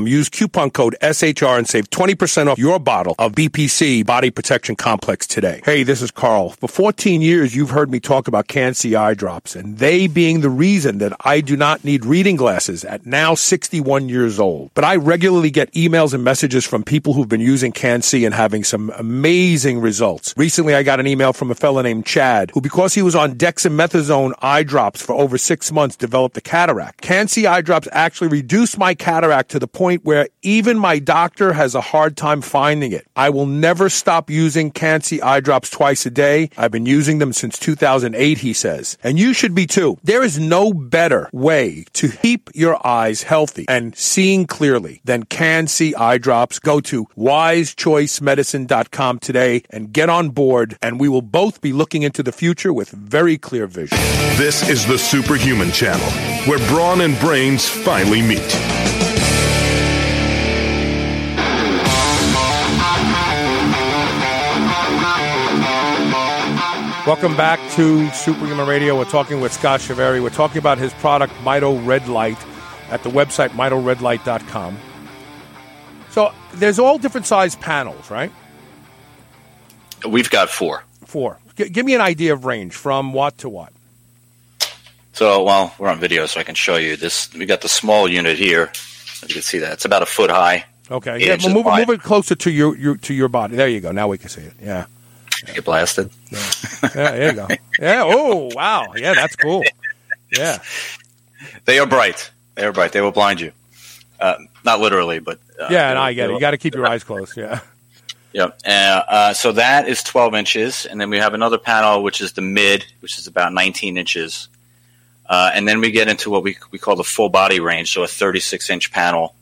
Use coupon code SHR and save 20% off your bottle of BPC Body Protection Complex today. Hey, this is Carl. For 14 years, you've heard me talk about Can-C eye drops, and they being the reason that I do not need reading glasses at now 61 years old. But I regularly get emails and messages from people who've been using Can-C and having some amazing results. Recently, I got an email from a fellow named Chad, who because he was on dexamethasone eye drops for over six months, developed a cataract. Can-C eye drops actually reduced my cataract to the point where even my doctor has a hard time finding it. I will never stop using Can-C eye drops twice a day. I've been using them since 2008, he says. And you should be too. There is no better way to keep your eyes healthy and seeing clearly than Can-C eye drops. Go to wisechoicemedicine.com today and get on board, and we will both be looking into the future with very clear vision. This is the Superhuman Channel, where brawn and brains finally meet. Welcome back to Superhuman Radio. We're talking with Scott Chaverri. We're talking about his product, Mito Red Light, at the website mitoredlight.com. So there's all different size panels, right? We've got four. Four. G- give me an idea of range from what to what. So, well, we're on video, so I can show you this. We got the small unit here. You can see that it's about a foot high. Okay. Yeah, well, move, it- move it closer to your, your to your body. There you go. Now we can see it. Yeah. Get blasted. Yeah, there you go. Yeah. Oh, wow. Yeah, that's cool. Yeah. They are bright. They are bright. They will blind you. Uh, not literally, but uh, Yeah, and I get it. You got to keep your eyes closed. Yeah. Yep. Uh, uh, so that is 12 inches, and then we have another panel which is the mid, which is about 19 inches, uh, and then we get into what we we call the full body range, so a 36 inch panel,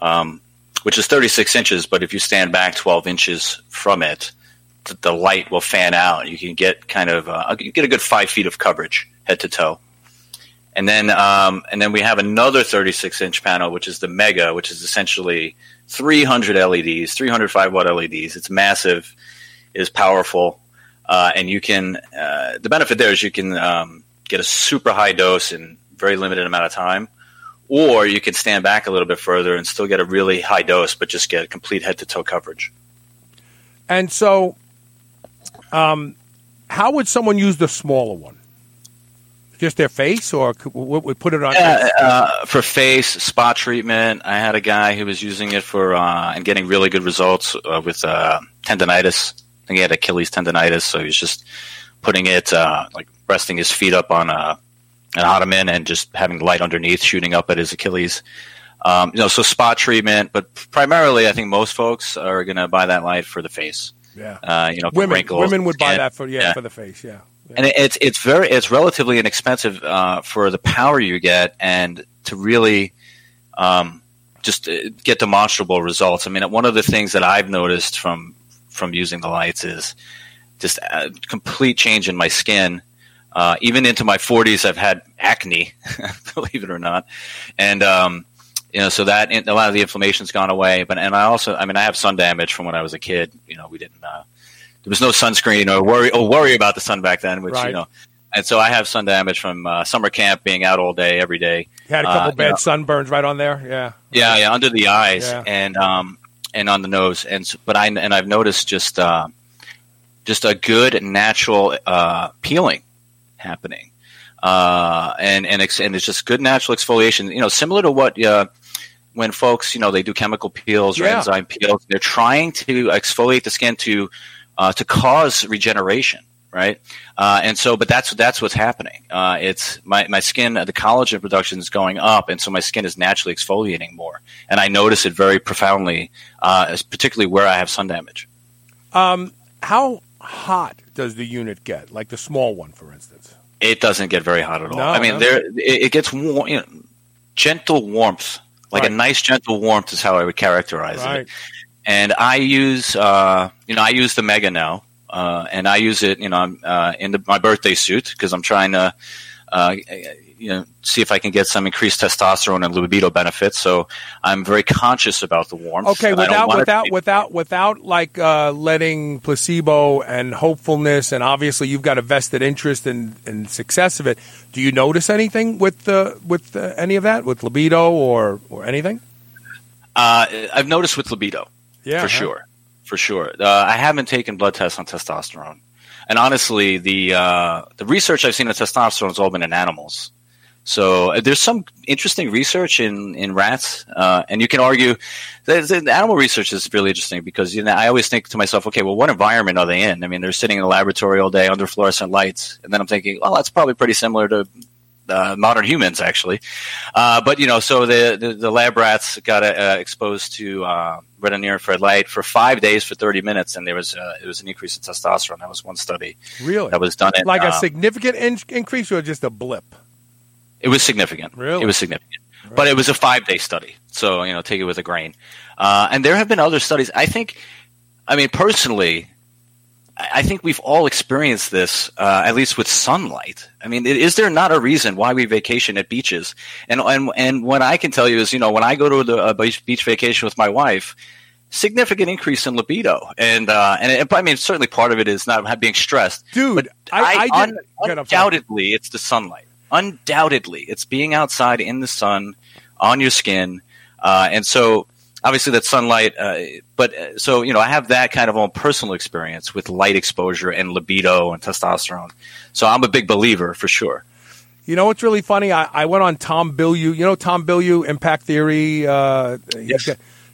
um, which is 36 inches, but if you stand back 12 inches from it, th- the light will fan out. You can get kind of uh, you get a good five feet of coverage head to toe. And then um, and then we have another 36 inch panel, which is the Mega, which is essentially 300 LEDs, 305 watt LEDs. It's massive, it is powerful, uh, and you can. Uh, the benefit there is you can um, get a super high dose in very limited amount of time, or you can stand back a little bit further and still get a really high dose, but just get complete head to toe coverage. And so, um, how would someone use the smaller one? Just their face, or we we put it on? Yeah, uh, for face spot treatment, I had a guy who was using it for uh, and getting really good results uh, with uh, tendonitis. I think he had Achilles tendonitis, so he was just putting it uh, like resting his feet up on a, an ottoman and just having light underneath shooting up at his Achilles. Um, you know, so spot treatment, but primarily, I think most folks are going to buy that light for the face. yeah, Uh, you know, women wrinkles, women would buy skin. that for yeah, Yeah. for the face. Yeah. And it- it's it's very it's relatively inexpensive uh, for the power you get and to really um, just uh, get demonstrable results. I mean, one of the things that I've noticed from from using the lights is just a complete change in my skin. Uh, even into my 40s, I've had acne, believe it or not, and um, you know, so that a lot of the inflammation's gone away. But and I also, I mean, I have sun damage from when I was a kid. You know, we didn't. Uh, there was no sunscreen or worry or worry about the sun back then, which Right. you know. And so I have sun damage from uh, summer camp, being out all day, every day. You had a couple Uh, bad you know, sunburns right on there. Yeah, yeah, yeah, under the eyes Yeah. and um and on the nose, and but I and I've noticed just uh, just a good natural uh, peeling happening, uh, and and ex- and it's just good natural exfoliation. You know, similar to what uh, when folks you know they do chemical peels or Yeah. enzyme peels, they're trying to exfoliate the skin to uh, to cause regeneration. Right, uh, and so, but that's that's what's happening. Uh, it's my my skin, the collagen production is going up, and so my skin is naturally exfoliating more, and I notice it very profoundly, uh, particularly where I have sun damage. how hot does the unit get? Like the small one, for instance. It doesn't get very hot at all. No, I mean, no. there it, it gets warm, you know, gentle warmth, like Right. a nice gentle warmth is how I would characterize Right. it. And I use, uh, you know, I use the Mega now, uh, and I use it, you know, uh, in the, my birthday suit because I'm trying to, uh, you know, see if I can get some increased testosterone and libido benefits. So I'm very conscious about the warmth. Okay, and I don't without want it to without without without like uh, letting placebo and hopefulness, and obviously you've got a vested interest in, in success of it. Do you notice anything with uh, with any of that, with libido or or anything? Uh, I've noticed with libido. Yeah, for sure, for sure. Uh, I haven't taken blood tests on testosterone, and honestly, the uh, the research I've seen on testosterone has all been in animals. So uh, there's some interesting research in in rats, uh, and you can argue that the animal research is really interesting because you know I always think to myself, okay, well, what environment are they in? I mean, they're sitting in a laboratory all day under fluorescent lights, and then I'm thinking, well, that's probably pretty similar to uh, modern humans, actually. Uh, but you know, so the, the, the lab rats got uh, exposed to uh, red and infrared light for five days for 30 minutes, and there was uh, it was an increase in testosterone. That was one study Really? that was done. In, like a um, significant in- increase or just a blip? it was significant. Really? It was significant. But it was a five day study. So, you know, take it with a grain. Uh, and there have been other studies. I think, I mean, personally, I I think we've all experienced this, uh, at least with sunlight. I mean, is there not a reason why we vacation at beaches? And, and, and what I can tell you is, you know, when I go to the uh, beach, beach vacation with my wife, significant increase in libido. And, uh, and it, I mean, certainly part of it is not being stressed. Dude, But I- I did- un- Go ahead, I'm sorry. undoubtedly, it's the sunlight. Undoubtedly, it's being outside in the sun on your skin, uh, and so obviously that sunlight. Uh, but uh, so you know, I have that kind of own personal experience with light exposure and libido and testosterone. So I'm a big believer for sure. You know what's really funny? I, I went on Tom Bilyeu. You know Tom Bilyeu, Impact Theory. Uh, Yes.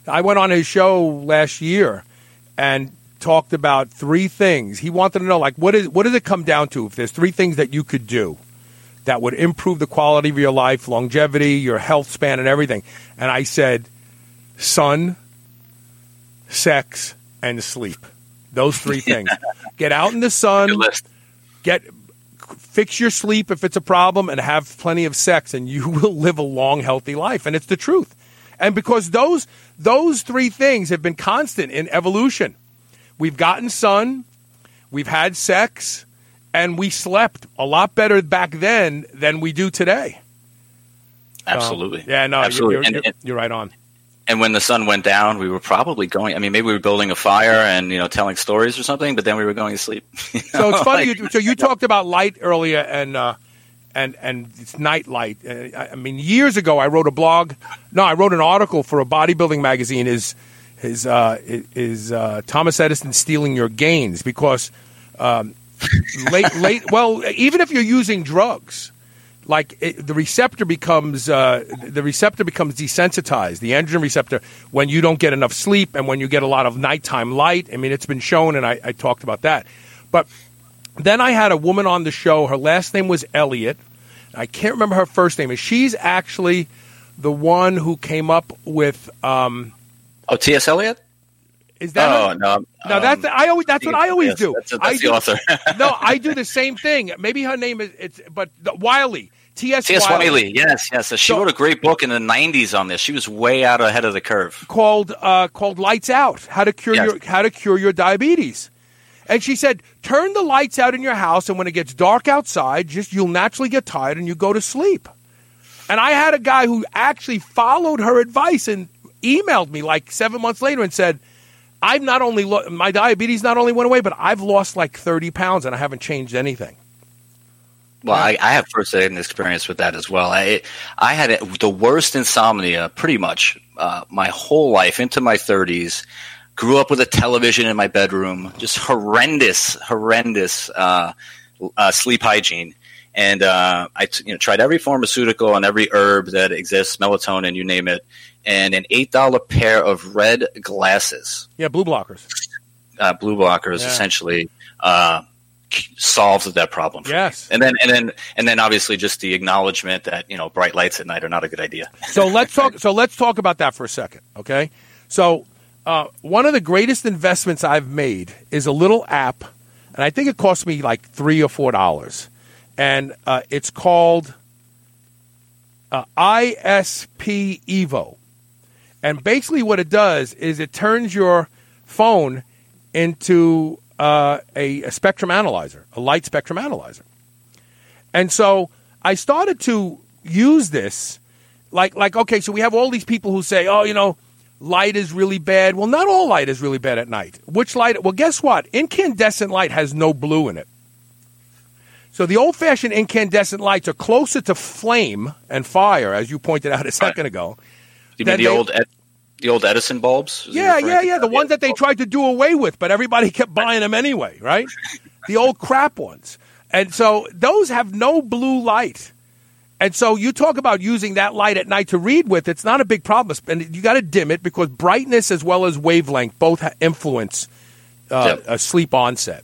I went on his show last year and talked about three things. He wanted to know, like, what is what does it come down to? If there's three things that you could do that would improve the quality of your life, longevity, your health span, and everything, and I said, sun, sex, and sleep. Those three things. Get out in the sun get fix your sleep if it's a problem and have plenty of sex and you will live a long healthy life and it's the truth and because those those three things have been constant in evolution we've gotten sun we've had sex, and we slept a lot better back then than we do today. Absolutely. Yeah, no, Absolutely. You're, you're, and- you're right on. And when the sun went down, we were probably going. I mean, maybe we were building a fire and you know telling stories or something, but then we were going to sleep. You So it's funny. like- you, so you talked about light earlier, and uh, and and it's night light. Uh, I I mean, years ago, I wrote a blog. No, I wrote an article for a bodybuilding magazine. Is is uh, is uh, Thomas Edison stealing your gains? Because um, late late. Well, even if you're using drugs. Like it, the receptor becomes uh, the receptor becomes desensitized, the androgen receptor, when you don't get enough sleep and when you get a lot of nighttime light. I mean, it's been shown, and I, I talked about that. But then I had a woman on the show. Her last name was Elliot. I can't remember her first name. And she's actually the one who came up with. Um, oh, T.S. Eliot. is that? Oh no, No, um, that's I always. That's what I always yes, do. That's, that's I the do, author. no, I do the same thing. Maybe her name is it's, but the, Wiley. T.S. T.S. Wiley. Yes, yes. So she So- wrote a great book in the '90s on this. She was way out ahead of the curve. called uh, called Lights Out: How to Cure Yes. Your How to Cure Your Diabetes. And she said, turn the lights out in your house, and when it gets dark outside, just you'll naturally get tired and you go to sleep. And I had a guy who actually followed her advice and emailed me like seven months later and said, "I've not only lo- my diabetes not only went away, but I've lost like thirty pounds and I haven't changed anything." Well, I, I have first-hand experience with that as well. I I had the worst insomnia pretty much uh, my whole life into my 30s. Grew up with a television in my bedroom, just horrendous, horrendous uh, uh, sleep hygiene. And uh, I t- you know, tried every pharmaceutical and every herb that exists, melatonin, you name it, and an eight dollar pair of red glasses Yeah, blue blockers. uh, blue blockers Yeah. essentially uh, solves that problem. for me. Yes. and then and then and then obviously just the acknowledgement that you know bright lights at night are not a good idea. So let's talk. So let's talk about that for a second, okay? So uh, one of the greatest investments I've made is a little app, and I think it cost me like three or four dollars, and uh, it's called uh, ISP Evo, and basically what it does is it turns your phone into uh, a, a spectrum analyzer, a light spectrum analyzer. And so I started to use this like like okay, so we have all these people who say, "Oh, you know, light is really bad." Well, not all light is really bad at night. Which light? Well, guess what? Incandescent light has no blue in it. So the old-fashioned incandescent lights are closer to flame and fire, as you pointed out a second ago. You mean the they- old the old Edison bulbs? Yeah, yeah, yeah. The ones that they tried to do away with, but everybody kept buying them anyway, right? the old crap ones. And so those have no blue light. And so you talk about using that light at night to read with, it's not a big problem. And you got to dim it because brightness as well as wavelength both influence uh, Yep. a sleep onset.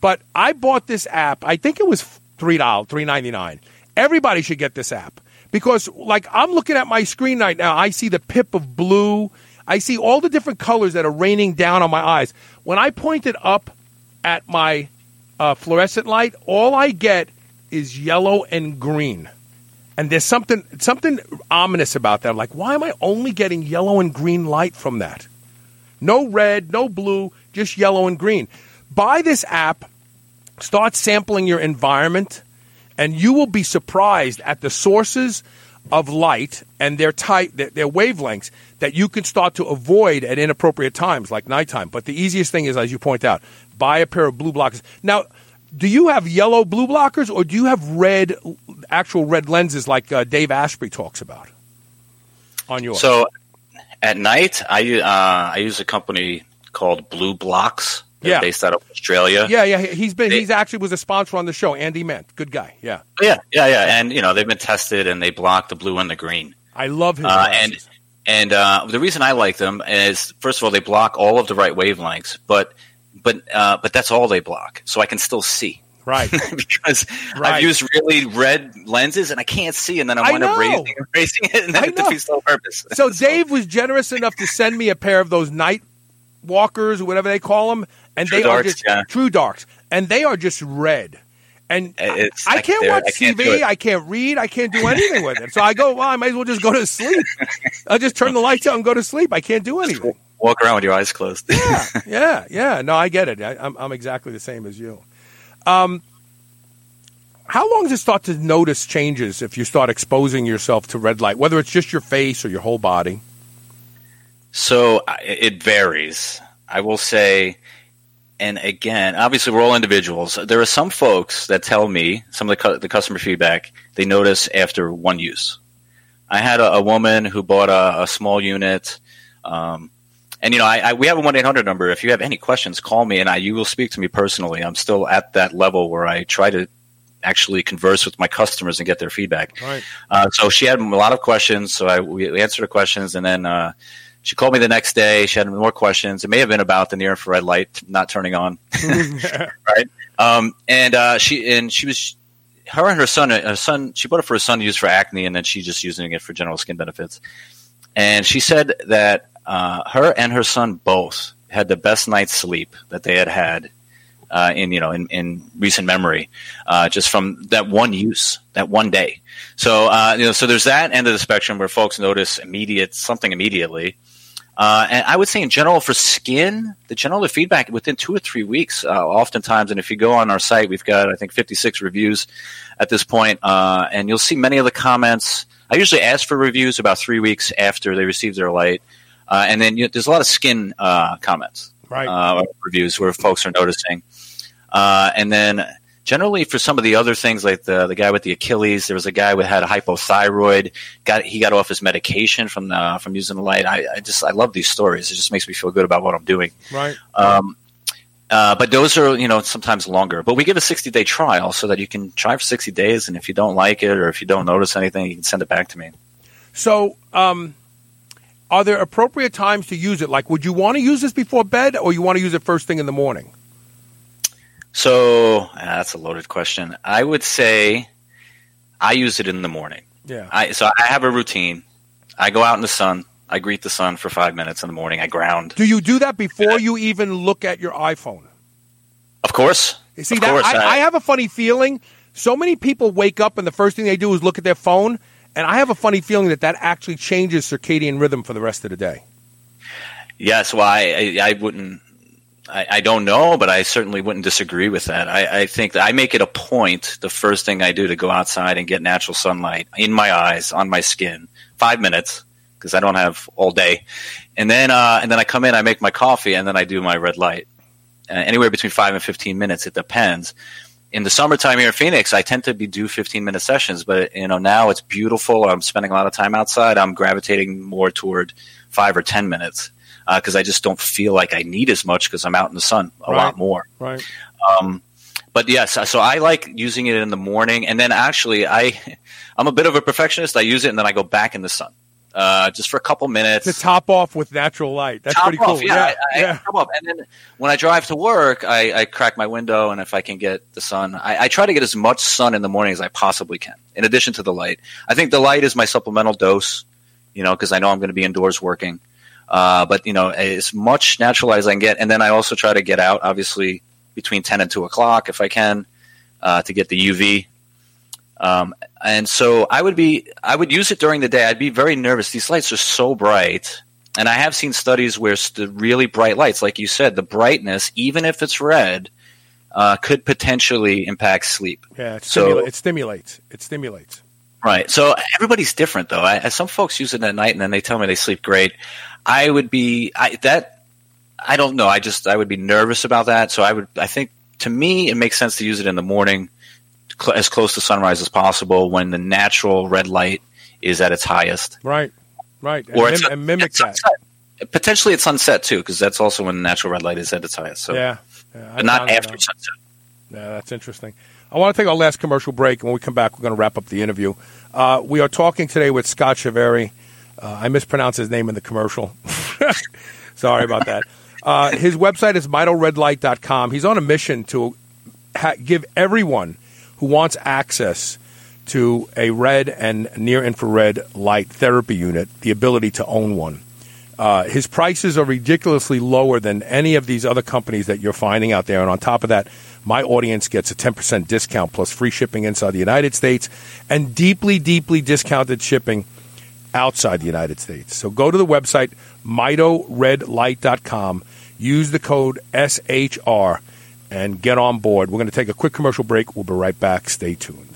But I bought this app. I think it was three dollars, three ninety nine. Everybody should get this app because, like, I'm looking at my screen right now. I see the pip of blue. I see all the different colors that are raining down on my eyes. When I point it up at my uh, fluorescent light, all I get is yellow and green. And there's something something ominous about that. Like, why am I only getting yellow and green light from that? No red, no blue, just yellow and green. Buy this app, start sampling your environment, and you will be surprised at the sources of light and their type, their, wavelengths that you can start to avoid at inappropriate times, like nighttime. But the easiest thing is, as you point out, buy a pair of blue blockers. Now, do you have yellow blue blockers, or do you have red, actual red lenses like uh, Dave Asprey talks about on yours? So at night, I uh, I use a company called BluBlox. Yeah. based out of Australia. yeah, yeah, he's been They- he's actually was a sponsor on the show. Andy Mant, good guy. Yeah, yeah, yeah, yeah. And you know they've been tested and they block the blue and the green. I love his Uh, and and uh, the reason I like them is first of all they block all of the right wavelengths, but but uh, but that's all they block, so I can still see. right. because Right. I've used really red lenses and I can't see, and then I I wind up raising, raising it, and then it defeats the purpose. So Dave was generous enough to send me a pair of those night walkers or whatever they call them, and True they are just yeah. true darks, and they are just red. And I- It's- I I can't watch I can't TV. I can't read. I can't do anything with it. So I go, well, I might as well just go to sleep. I'll just turn the lights out and go to sleep. I can't do anything. walk around with your eyes closed. yeah, yeah. yeah. No, I get it. I, I'm, I'm exactly the same as you. Um, how long does it start to notice changes if you start exposing yourself to red light, whether it's just your face or your whole body? So it varies. I will say, and again, obviously we're all individuals. There are some folks that tell me some of the, cu- the customer feedback they notice after one use. I had a, a woman who bought a, a small unit. Um, and you know, I, I, we have a one eight hundred number. If you have any questions, call me, and I you will speak to me personally. I'm still at that level where I try to actually converse with my customers and get their feedback. Right. Uh, so she had a lot of questions. So I we we answered her questions, and then uh, she called me the next day. She had more questions. It may have been about the near infrared light not turning on, right? Um, and uh, she and she was her and her son. Her son. She bought it for her son to use for acne, and then she's just using it for general skin benefits. And she said that uh, her and her son both had the best night's sleep that they had had uh, in you know in, in recent memory, uh, just from that one use, that one day. So uh, you know, so there's that end of the spectrum where folks notice immediate something immediately. Uh, and I would say in general for skin, the general feedback within two or three weeks, uh, oftentimes. And if you go on our site, we've got I think 56 reviews at this point, uh, and you'll see many of the comments. I usually ask for reviews about three weeks after they receive their light, uh, and then you there's a lot of skin uh, comments, Right. uh, reviews where folks are noticing. Uh, and then generally for some of the other things, like the the guy with the Achilles, there was a guy who had a hypothyroid. Got he got off his medication from the, from using the light. I, I just I love these stories. It just makes me feel good about what I'm doing. Right. Um, uh, but those are you know sometimes longer. But we give a 60 day trial so that you can try for 60 days, and if you don't like it or if you don't notice anything, you can send it back to me. So, um, are there appropriate times to use it? Like, would you want to use this before bed, or you want to use it first thing in the morning? So ah, that's a loaded question. I would say I use it in the morning. Yeah. I so I have a routine. I go out in the sun. I greet the sun for five minutes in the morning. I ground. Do you do that before you even look at your iPhone? Of course. You see of that course, I, I have a funny feeling. So many people wake up and the first thing they do is look at their phone, and I have a funny feeling that that actually changes circadian rhythm for the rest of the day. Yes, well, I, I, I wouldn't. I, I don't know, but I certainly wouldn't disagree with that. I, I think that I make it a point the first thing I do to go outside and get natural sunlight in my eyes, on my skin, five minutes because I don't have all day, and then uh, and then I come in, I make my coffee, and then I do my red light. Uh, anywhere between five and fifteen minutes, it depends. In the summertime here in Phoenix, I tend to be do fifteen minute sessions, but you know now it's beautiful. I'm spending a lot of time outside. I'm gravitating more toward five or ten minutes because I just don't feel like I need as much because I'm out in the sun a Right. lot more. Right. Um, but yes, so I like using it in the morning, and then actually, I I'm a bit of a perfectionist. I use it, and then I go back in the sun uh, just for a couple minutes. To top off with natural light. That's Top pretty cool. off, yeah, I, yeah. top off. And then when I drive to work, I, I crack my window, and if I can get the sun, I, I try to get as much sun in the morning as I possibly can. In addition to the light, I think the light is my supplemental dose. You know, because I know I'm going to be indoors working. Uh, but you know, as much natural light as I can get, and then I also try to get out, obviously between ten and two o'clock if I can, uh, to get the UV. Um, and so I would be, I would use it during the day. I'd be very nervous. These lights are so bright, and I have seen studies where the really bright lights, like you said, the brightness, even if it's red, uh, could potentially impact sleep. Yeah, it, So- stimula- it stimulates. It stimulates. Right. So everybody's different, though. I, some folks use it at night, and then they tell me they sleep great. I would be I, that. I don't know. I just I would be nervous about that. So I would. I think to me it makes sense to use it in the morning, cl- as close to sunrise as possible, when the natural red light is at its highest. Right. Right. And, Or mim- and mimic that. sunset. Potentially at sunset too, because that's also when the natural red light is at its highest. So, Yeah. yeah but not after sunset. Yeah, that's interesting. I want to take our last commercial break, when we come back, we're going to wrap up the interview. Uh, we are talking today with Scott Chaverri. Uh, I mispronounced his name in the commercial. Sorry about that. Uh, his website is mitoredlight.com. He's on a mission to ha- give everyone who wants access to a red and near infrared light therapy unit the ability to own one. Uh, his prices are ridiculously lower than any of these other companies that you're finding out there. And on top of that, my audience gets a 10% discount plus free shipping inside the United States and deeply, deeply discounted shipping outside the United States. So go to the website, mitoredlight.com, use the code SHR, and get on board. We're going to take a quick commercial break. We'll be right back. Stay tuned.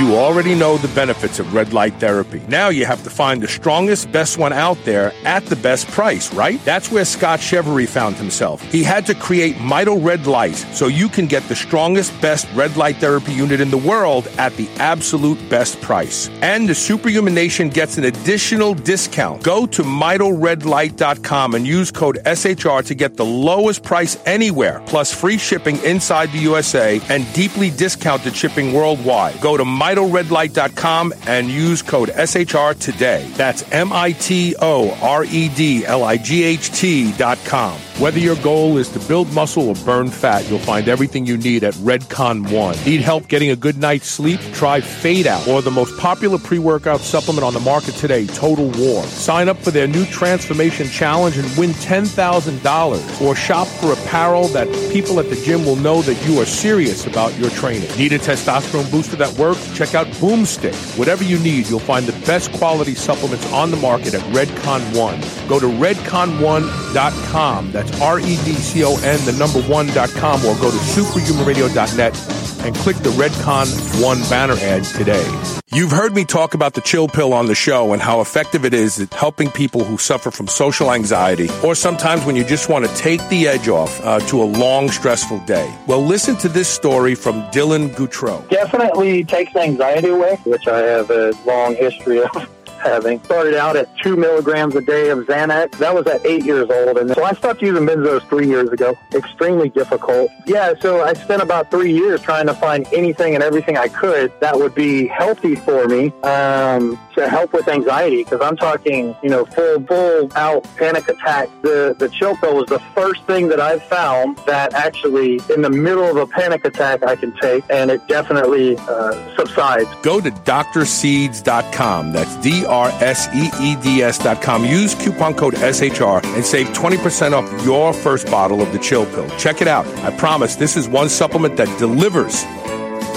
You already know the benefits of red light therapy. Now you have to find the strongest, best one out there at the best price, right? That's where Scott Chevery found himself. He had to create Mito Red Light so you can get the strongest, best red light therapy unit in the world at the absolute best price. And the Superhuman Nation gets an additional discount. Go to mitoredlight.com and use code SHR to get the lowest price anywhere, plus free shipping inside the USA and deeply discounted shipping worldwide. Go to mitoredlight.com and use code SHR today. That's M I T O R E D L I G H T.com. Whether your goal is to build muscle or burn fat, you'll find everything you need at Redcon One. Need help getting a good night's sleep? Try Fade Out or the most popular pre workout supplement on the market today, Total War. Sign up for their new Transformation Challenge and win $10,000 or shop for apparel that people at the gym will know that you are serious about your training. Need a testosterone booster that works? Check out Boomstick. Whatever you need, you'll find the best quality supplements on the market at Redcon One. Go to redcon1.com. That's R E D C O N, the number one.com, or go to superhumanradio.net and click the Redcon One banner ad today. You've heard me talk about the chill pill on the show and how effective it is at helping people who suffer from social anxiety or sometimes when you just want to take the edge off uh, to a long, stressful day. Well, listen to this story from Dylan Goutreau. Definitely takes anxiety away, which I have a long history of having. Started out at two milligrams a day of Xanax. That was at eight years old. And so I stopped using benzos three years ago. Extremely difficult. Yeah, so I spent about three years trying to find anything and everything I could that would be healthy for me um, to help with anxiety. Because I'm talking, you know, full, full out panic attack. The, the pill was the first thing that I found that actually, in the middle of a panic attack, I can take, and it definitely uh, subsides. Go to drseeds.com. That's D R S E E D S dot com. Use coupon code SHR and save 20% off your first bottle of the chill pill. Check it out. I promise this is one supplement that delivers.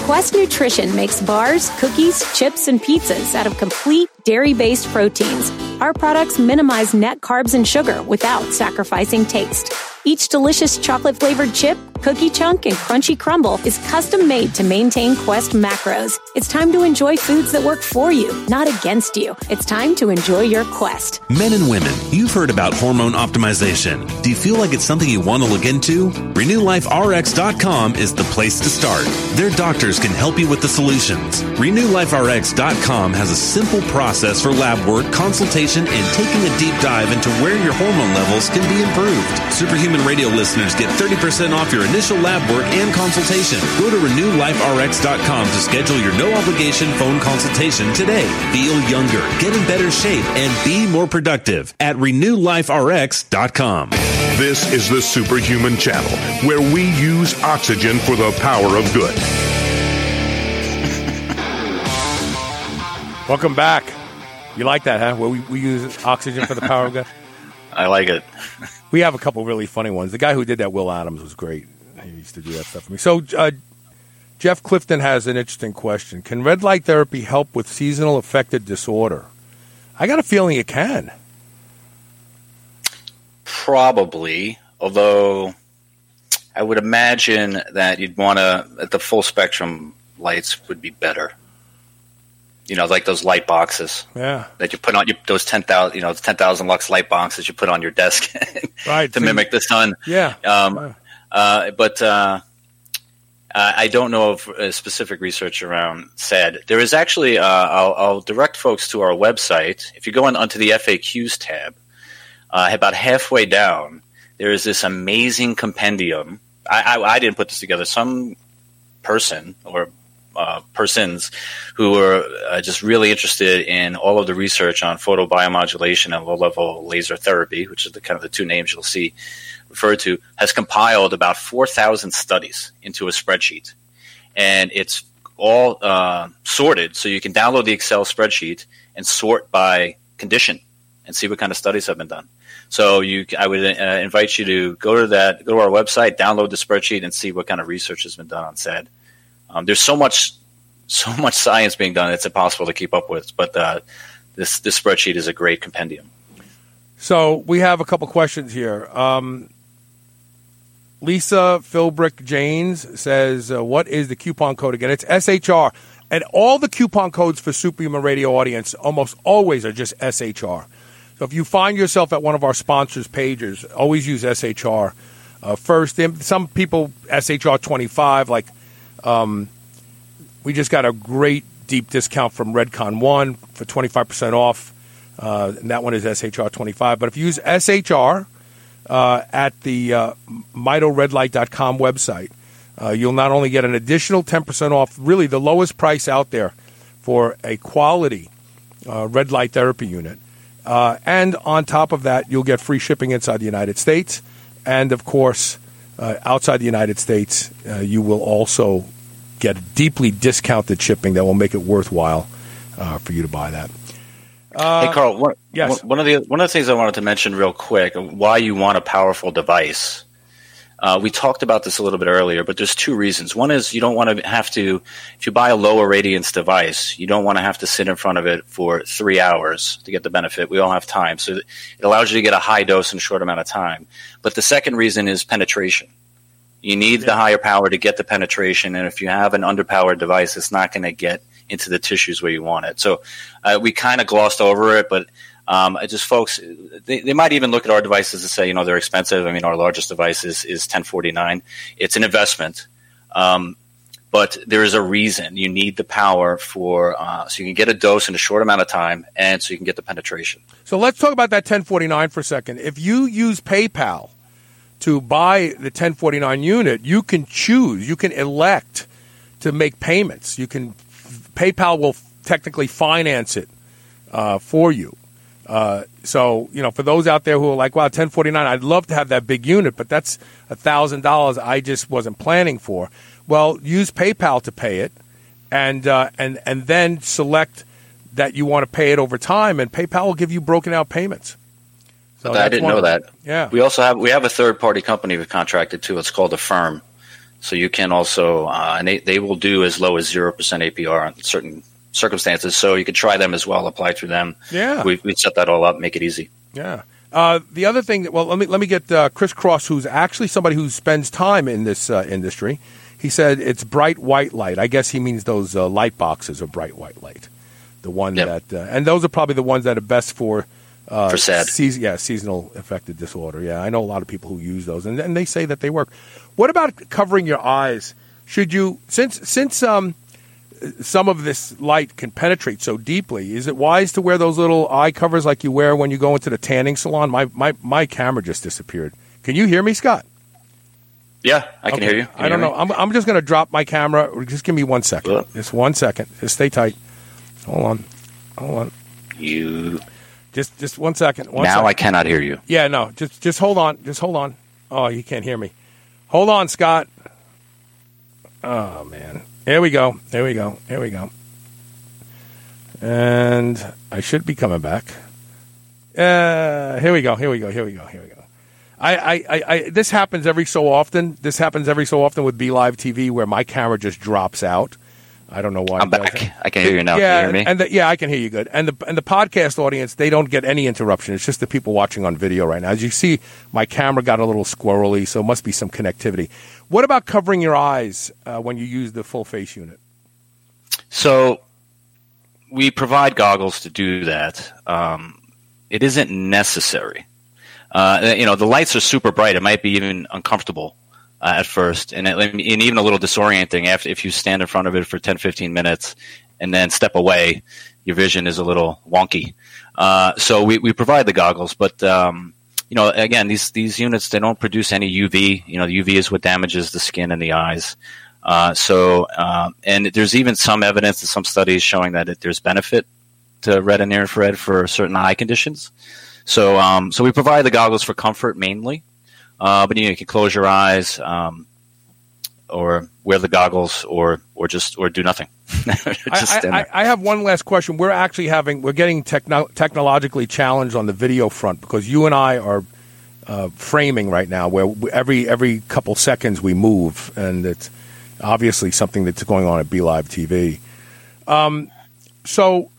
Quest Nutrition makes bars, cookies, chips, and pizzas out of complete dairy based proteins. Our products minimize net carbs and sugar without sacrificing taste. Each delicious chocolate flavored chip, cookie chunk, and crunchy crumble is custom made to maintain Quest macros. It's time to enjoy foods that work for you, not against you. It's time to enjoy your Quest. Men and women, you've heard about hormone optimization. Do you feel like it's something you want to look into? RenewLifeRx.com is the place to start. Their doctors can help you with the solutions. RenewLifeRx.com has a simple process for lab work, consultation, and taking a deep dive into where your hormone levels can be improved. Superhuman Radio listeners get 30% off your initial lab work and consultation. Go to RenewLifeRx.com to schedule your no obligation phone consultation today. Feel younger, get in better shape, and be more productive at RenewLifeRx.com. This is the Superhuman Channel, where we use oxygen for the power of good. Welcome back. You like that, huh? Where we, we use oxygen for the power of good? I like it. We have a couple really funny ones. The guy who did that, Will Adams, was great. He used to do that stuff for me. So, uh, Jeff Clifton has an interesting question. Can red light therapy help with seasonal affected disorder? I got a feeling it can. Probably, although I would imagine that you'd want to, the full spectrum lights would be better. You know, like those light boxes Yeah. that you put on your, those 10,000, you know, 10,000 lux light boxes you put on your desk Right. to mimic the sun. Yeah. Um, uh, but uh, I don't know of specific research around SAD. There is actually, uh, I'll, I'll direct folks to our website. If you go on onto the FAQs tab, uh, about halfway down, there is this amazing compendium. I, I, I didn't put this together. Some person or uh, persons who are uh, just really interested in all of the research on photobiomodulation and low-level laser therapy, which is the kind of the two names you'll see referred to, has compiled about 4,000 studies into a spreadsheet. And it's all uh, sorted, so you can download the Excel spreadsheet and sort by condition. and see what kind of studies have been done. So you, I would uh, invite you to go to that, go to our website, download the spreadsheet, and see what kind of research has been done on SAD. Um, there's so much, so much science being done; it's impossible to keep up with. But uh, this this spreadsheet is a great compendium. So we have a couple questions here. Um, Lisa Philbrick Janes says, uh, "What is the coupon code again?" It's SHR, and all the coupon codes for Superhuman Radio audience almost always are just SHR. So if you find yourself at one of our sponsors' pages, always use SHR uh, first. Some people SHR twenty five, like um, we just got a great deep discount from Redcon One for twenty five percent off, uh, and that one is SHR twenty five. But if you use SHR uh, at the uh, MitoRedlight.com website, uh, you'll not only get an additional 10% off, really the lowest price out there for a quality uh, red light therapy unit. Uh, and on top of that, you'll get free shipping inside the United States. And of course, uh, outside the United States, you will also get deeply discounted shipping that will make it worthwhile uh, for you to buy that. Uh, hey, Carl. One, yes. One of the one of the things I wanted to mention real quick: why you want a powerful device. Uh, we talked about this a little bit earlier, but there's two reasons. One is you don't want to have to, if you buy a lower radiance device, you don't want to have to sit in front of it for three hours to get the benefit. We all have time. So it allows you to get a high dose in a short amount of time. But the second reason is penetration. You need yeah. the higher power to get the penetration. And if you have an underpowered device, it's not going to get into the tissues where you want it. So uh, we kind of glossed over it, but um, just folks, they, they might even look at our devices and say, you know, they're expensive. I mean, our largest device is, is 1049. It's an investment. Um, but there is a reason you need the power for uh, so you can get a dose in a short amount of time and so you can get the penetration. So let's talk about that 1049 for a second. If you use PayPal to buy the 1049 unit, you can choose, you can elect to make payments. You can PayPal will technically finance it uh, for you. Uh, so, you know, for those out there who are like, wow, 1049, I'd love to have that big unit, but that's a $1,000 I just wasn't planning for. Well, use PayPal to pay it and, uh, and, and then select that you want to pay it over time, and PayPal will give you broken out payments. So I didn't know that. Yeah. We also have we have a third party company we've contracted to. It's called Affirm. So you can also, uh, and they, they will do as low as 0% APR on certain circumstances. So you could try them as well, apply through them. Yeah. We, we set that all up, make it easy. Yeah. Uh, the other thing, that, well, let me let me get uh, Chris Cross, who's actually somebody who spends time in this uh, industry. He said it's bright white light. I guess he means those uh, light boxes of bright white light, the one Yep. that, uh, and those are probably the ones that are best for uh, For SAD. seas- yeah, seasonal affective disorder. Yeah, I know a lot of people who use those, and, and they say that they work. What about covering your eyes? Should you since since um, some of this light can penetrate so deeply, is it wise to wear those little eye covers like you wear when you go into the tanning salon? My my my camera just disappeared. Can you hear me, Scott? Yeah, I can Okay. hear you. Can I don't know. I'm, I'm just going to drop my camera. Just give me one second. Sure. Just one second. Just stay tight. Hold on. Hold on. You Just just one second. One now second. I cannot hear you. Yeah, no. Just just hold on. Just hold on. Oh, you can't hear me. Hold on, Scott. Oh man. Here we go. Here we go. Here we go. And I should be coming back. Uh, here we go. Here we go. Here we go. Here we go. I, I, I, I this happens every so often. This happens every so often with BeLive TV where my camera just drops out. I don't know why. I'm back. I can hear you now. Yeah, Can you hear me? and the, yeah, I can hear you good. And the and the podcast audience, they don't get any interruption. It's just the people watching on video right now. As you see, my camera got a little squirrely, so it must be some connectivity. What about covering your eyes uh, when you use the full face unit? So we provide goggles to do that. Um, it isn't necessary. Uh, you know, the lights are super bright. It might be even uncomfortable uh, at first, and, it, and even a little disorienting after if you stand in front of it for 10, 15 minutes and then step away. Your vision is a little wonky. Uh, so we, we provide the goggles, but um, you know, again, these these units they don't produce any UV. You know, the UV is what damages the skin and the eyes. Uh, so, uh, and there's even some evidence and some studies showing that it, there's benefit to red and near infrared for certain eye conditions. So, um, so we provide the goggles for comfort mainly, uh, but you, know, you can close your eyes. Um, or wear the goggles, or or just or do nothing. just I, I. I have one last question. We're actually having we're getting techno- technologically challenged on the video front because you and I are uh, framing right now where every every couple seconds we move, and it's obviously something that's going on at BeLive TV. Um, so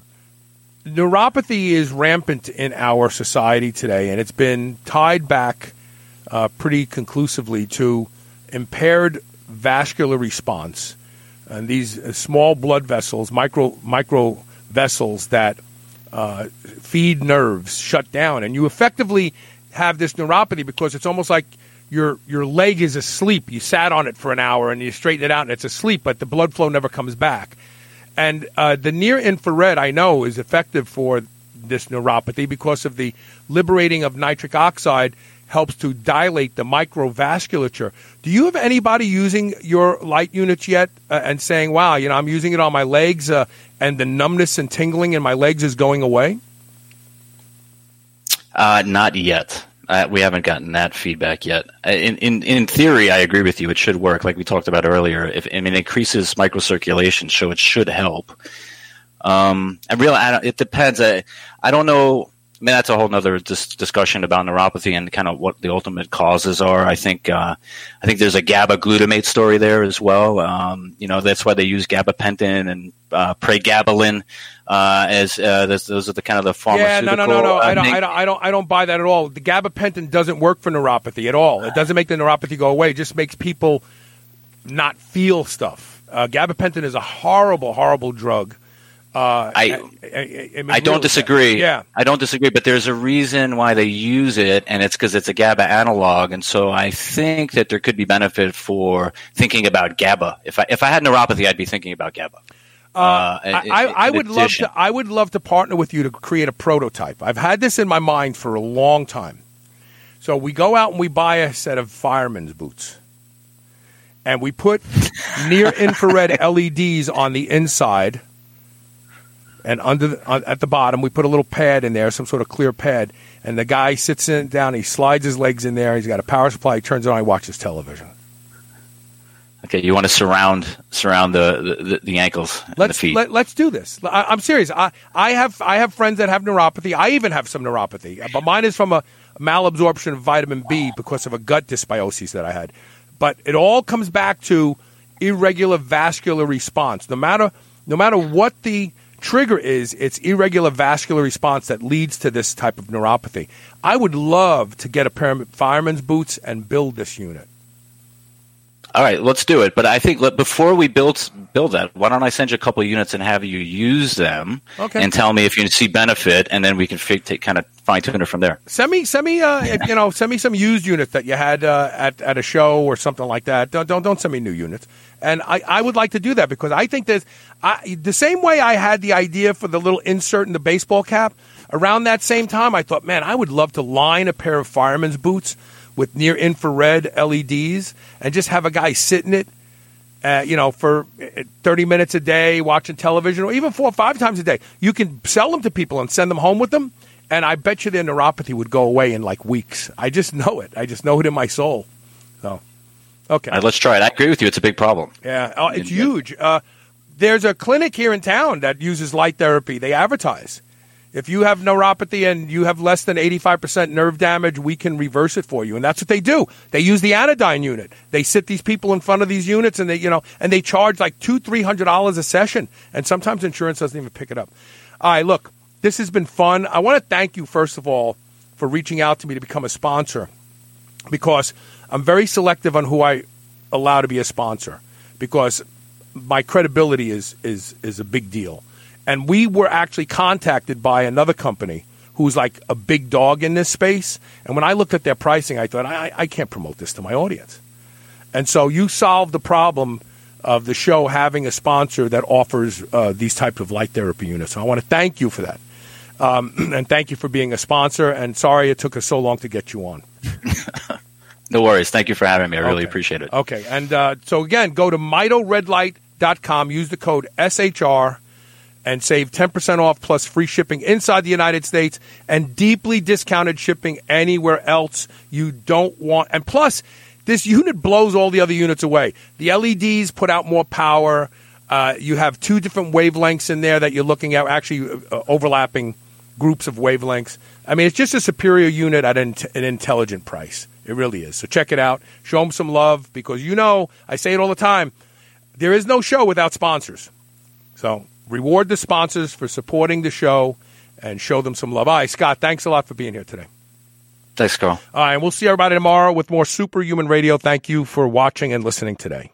neuropathy is rampant in our society today, and it's been tied back uh, pretty conclusively to impaired vascular response. And these uh, small blood vessels, micro micro vessels that uh, feed nerves, shut down, and you effectively have this neuropathy because it's almost like your your leg is asleep. You sat on it for an hour and you straighten it out, and it's asleep, but the blood flow never comes back. And uh, the near infrared, I know, is effective for this neuropathy because of the liberating of nitric oxide helps to dilate the microvasculature. Do you have anybody using your light units yet uh, and saying, wow, you know, I'm using it on my legs uh, and the numbness and tingling in my legs is going away? Uh, not yet. Uh, we haven't gotten that feedback yet. Uh, In, in in theory, I agree with you. It should work, like we talked about earlier. If I mean, it increases microcirculation, so it should help. Um, and really, I it depends. I, I don't know. I mean, that's a whole other dis- discussion about neuropathy and kind of what the ultimate causes are. I think, uh, I think there's a GABA glutamate story there as well. Um, you know, that's why they use gabapentin and uh, pregabalin uh, as uh, those, those are the kind of the pharmaceutical. Yeah, no, no, no, no. I uh, don't, I don't, I don't, I don't buy that at all. The gabapentin doesn't work for neuropathy at all. It doesn't make the neuropathy go away. It just makes people not feel stuff. Uh, gabapentin is a horrible, horrible drug. Uh, I- I, I, I, mean, I don't disagree. Yeah. I don't disagree, but there's a reason why they use it, and it's because it's a GABA analog. And so I think that there could be benefit for thinking about GABA. If I if I had neuropathy, I'd be thinking about GABA. Uh, I, I, I would love to. I would love to partner with you to create a prototype. I've had this in my mind for a long time. So we go out and we buy a set of fireman's boots, and we put near infrared LEDs on the inside, and under the, at the bottom we put a little pad in there, some sort of clear pad, and the guy sits in down. He slides his legs in there. He's got a power supply. He turns it on. He watches television. Okay, you want to surround surround the the, the ankles and the Let's feet. let, let's do this. I, I'm serious. I, I have I have friends that have neuropathy. I even have some neuropathy, but mine is from a malabsorption of vitamin B because of a gut dysbiosis that I had. But it all comes back to irregular vascular response. No matter no matter what the trigger is, it's irregular vascular response that leads to this type of neuropathy. I would love to get a pair of fireman's boots and build this unit. All right, let's do it. But I think let, before we build build that, why don't I send you a couple of units and have you use them Okay. and tell me if you see benefit, and then we can fi- take, kind of fine tune it from there. Send me, send me, uh, if, you know, send me some used units that you had uh, at at a show or something like that. Don't don't, don't send me new units. And I, I would like to do that because I think there's I, the same way I had the idea for the little insert in the baseball cap. Around that same time, I thought, man, I would love to line a pair of fireman's boots with near infrared LEDs and just have a guy sit in it uh, you know, for uh, 30 minutes a day watching television or even four or five times a day. You can sell them to people and send them home with them. And I bet you their neuropathy would go away in like weeks. I just know it. I just know it in my soul. So, okay. Right, let's try it. I agree with you. It's a big problem. Yeah, oh, it's huge. Uh, there's a clinic here in town that uses light therapy. They advertise. If you have neuropathy and you have less than 85% nerve damage, we can reverse it for you. And that's what they do. They use the Anodyne unit. They sit these people in front of these units and they, you know, and they charge like two, three hundred dollars a session. And sometimes insurance doesn't even pick it up. All right, look, this has been fun. I want to thank you, first of all, for reaching out to me to become a sponsor because I'm very selective on who I allow to be a sponsor because my credibility is is is a big deal. And we were actually contacted by another company who's like a big dog in this space. And when I looked at their pricing, I thought I, I can't promote this to my audience. And so you solved the problem of the show having a sponsor that offers uh, these types of light therapy units. So I want to thank you for that. Um, and thank you for being a sponsor. And sorry it took us so long to get you on. No worries. Thank you for having me. I really Okay. appreciate it. Okay. And uh, so again, go to mitoredlight.com, use the code SHR, and save 10% off plus free shipping inside the United States and deeply discounted shipping anywhere else you don't want. And plus, this unit blows all the other units away. The LEDs put out more power. Uh, you have two different wavelengths in there that you're looking at, actually uh, overlapping groups of wavelengths. I mean, it's just a superior unit at an, an intelligent price. It really is. So check it out. Show them some love because you know, I say it all the time, there is no show without sponsors. So reward the sponsors for supporting the show and show them some love. All right, Scott, thanks a lot for being here today. Thanks, Carl. All right, and we'll see everybody tomorrow with more Superhuman Radio. Thank you for watching and listening today.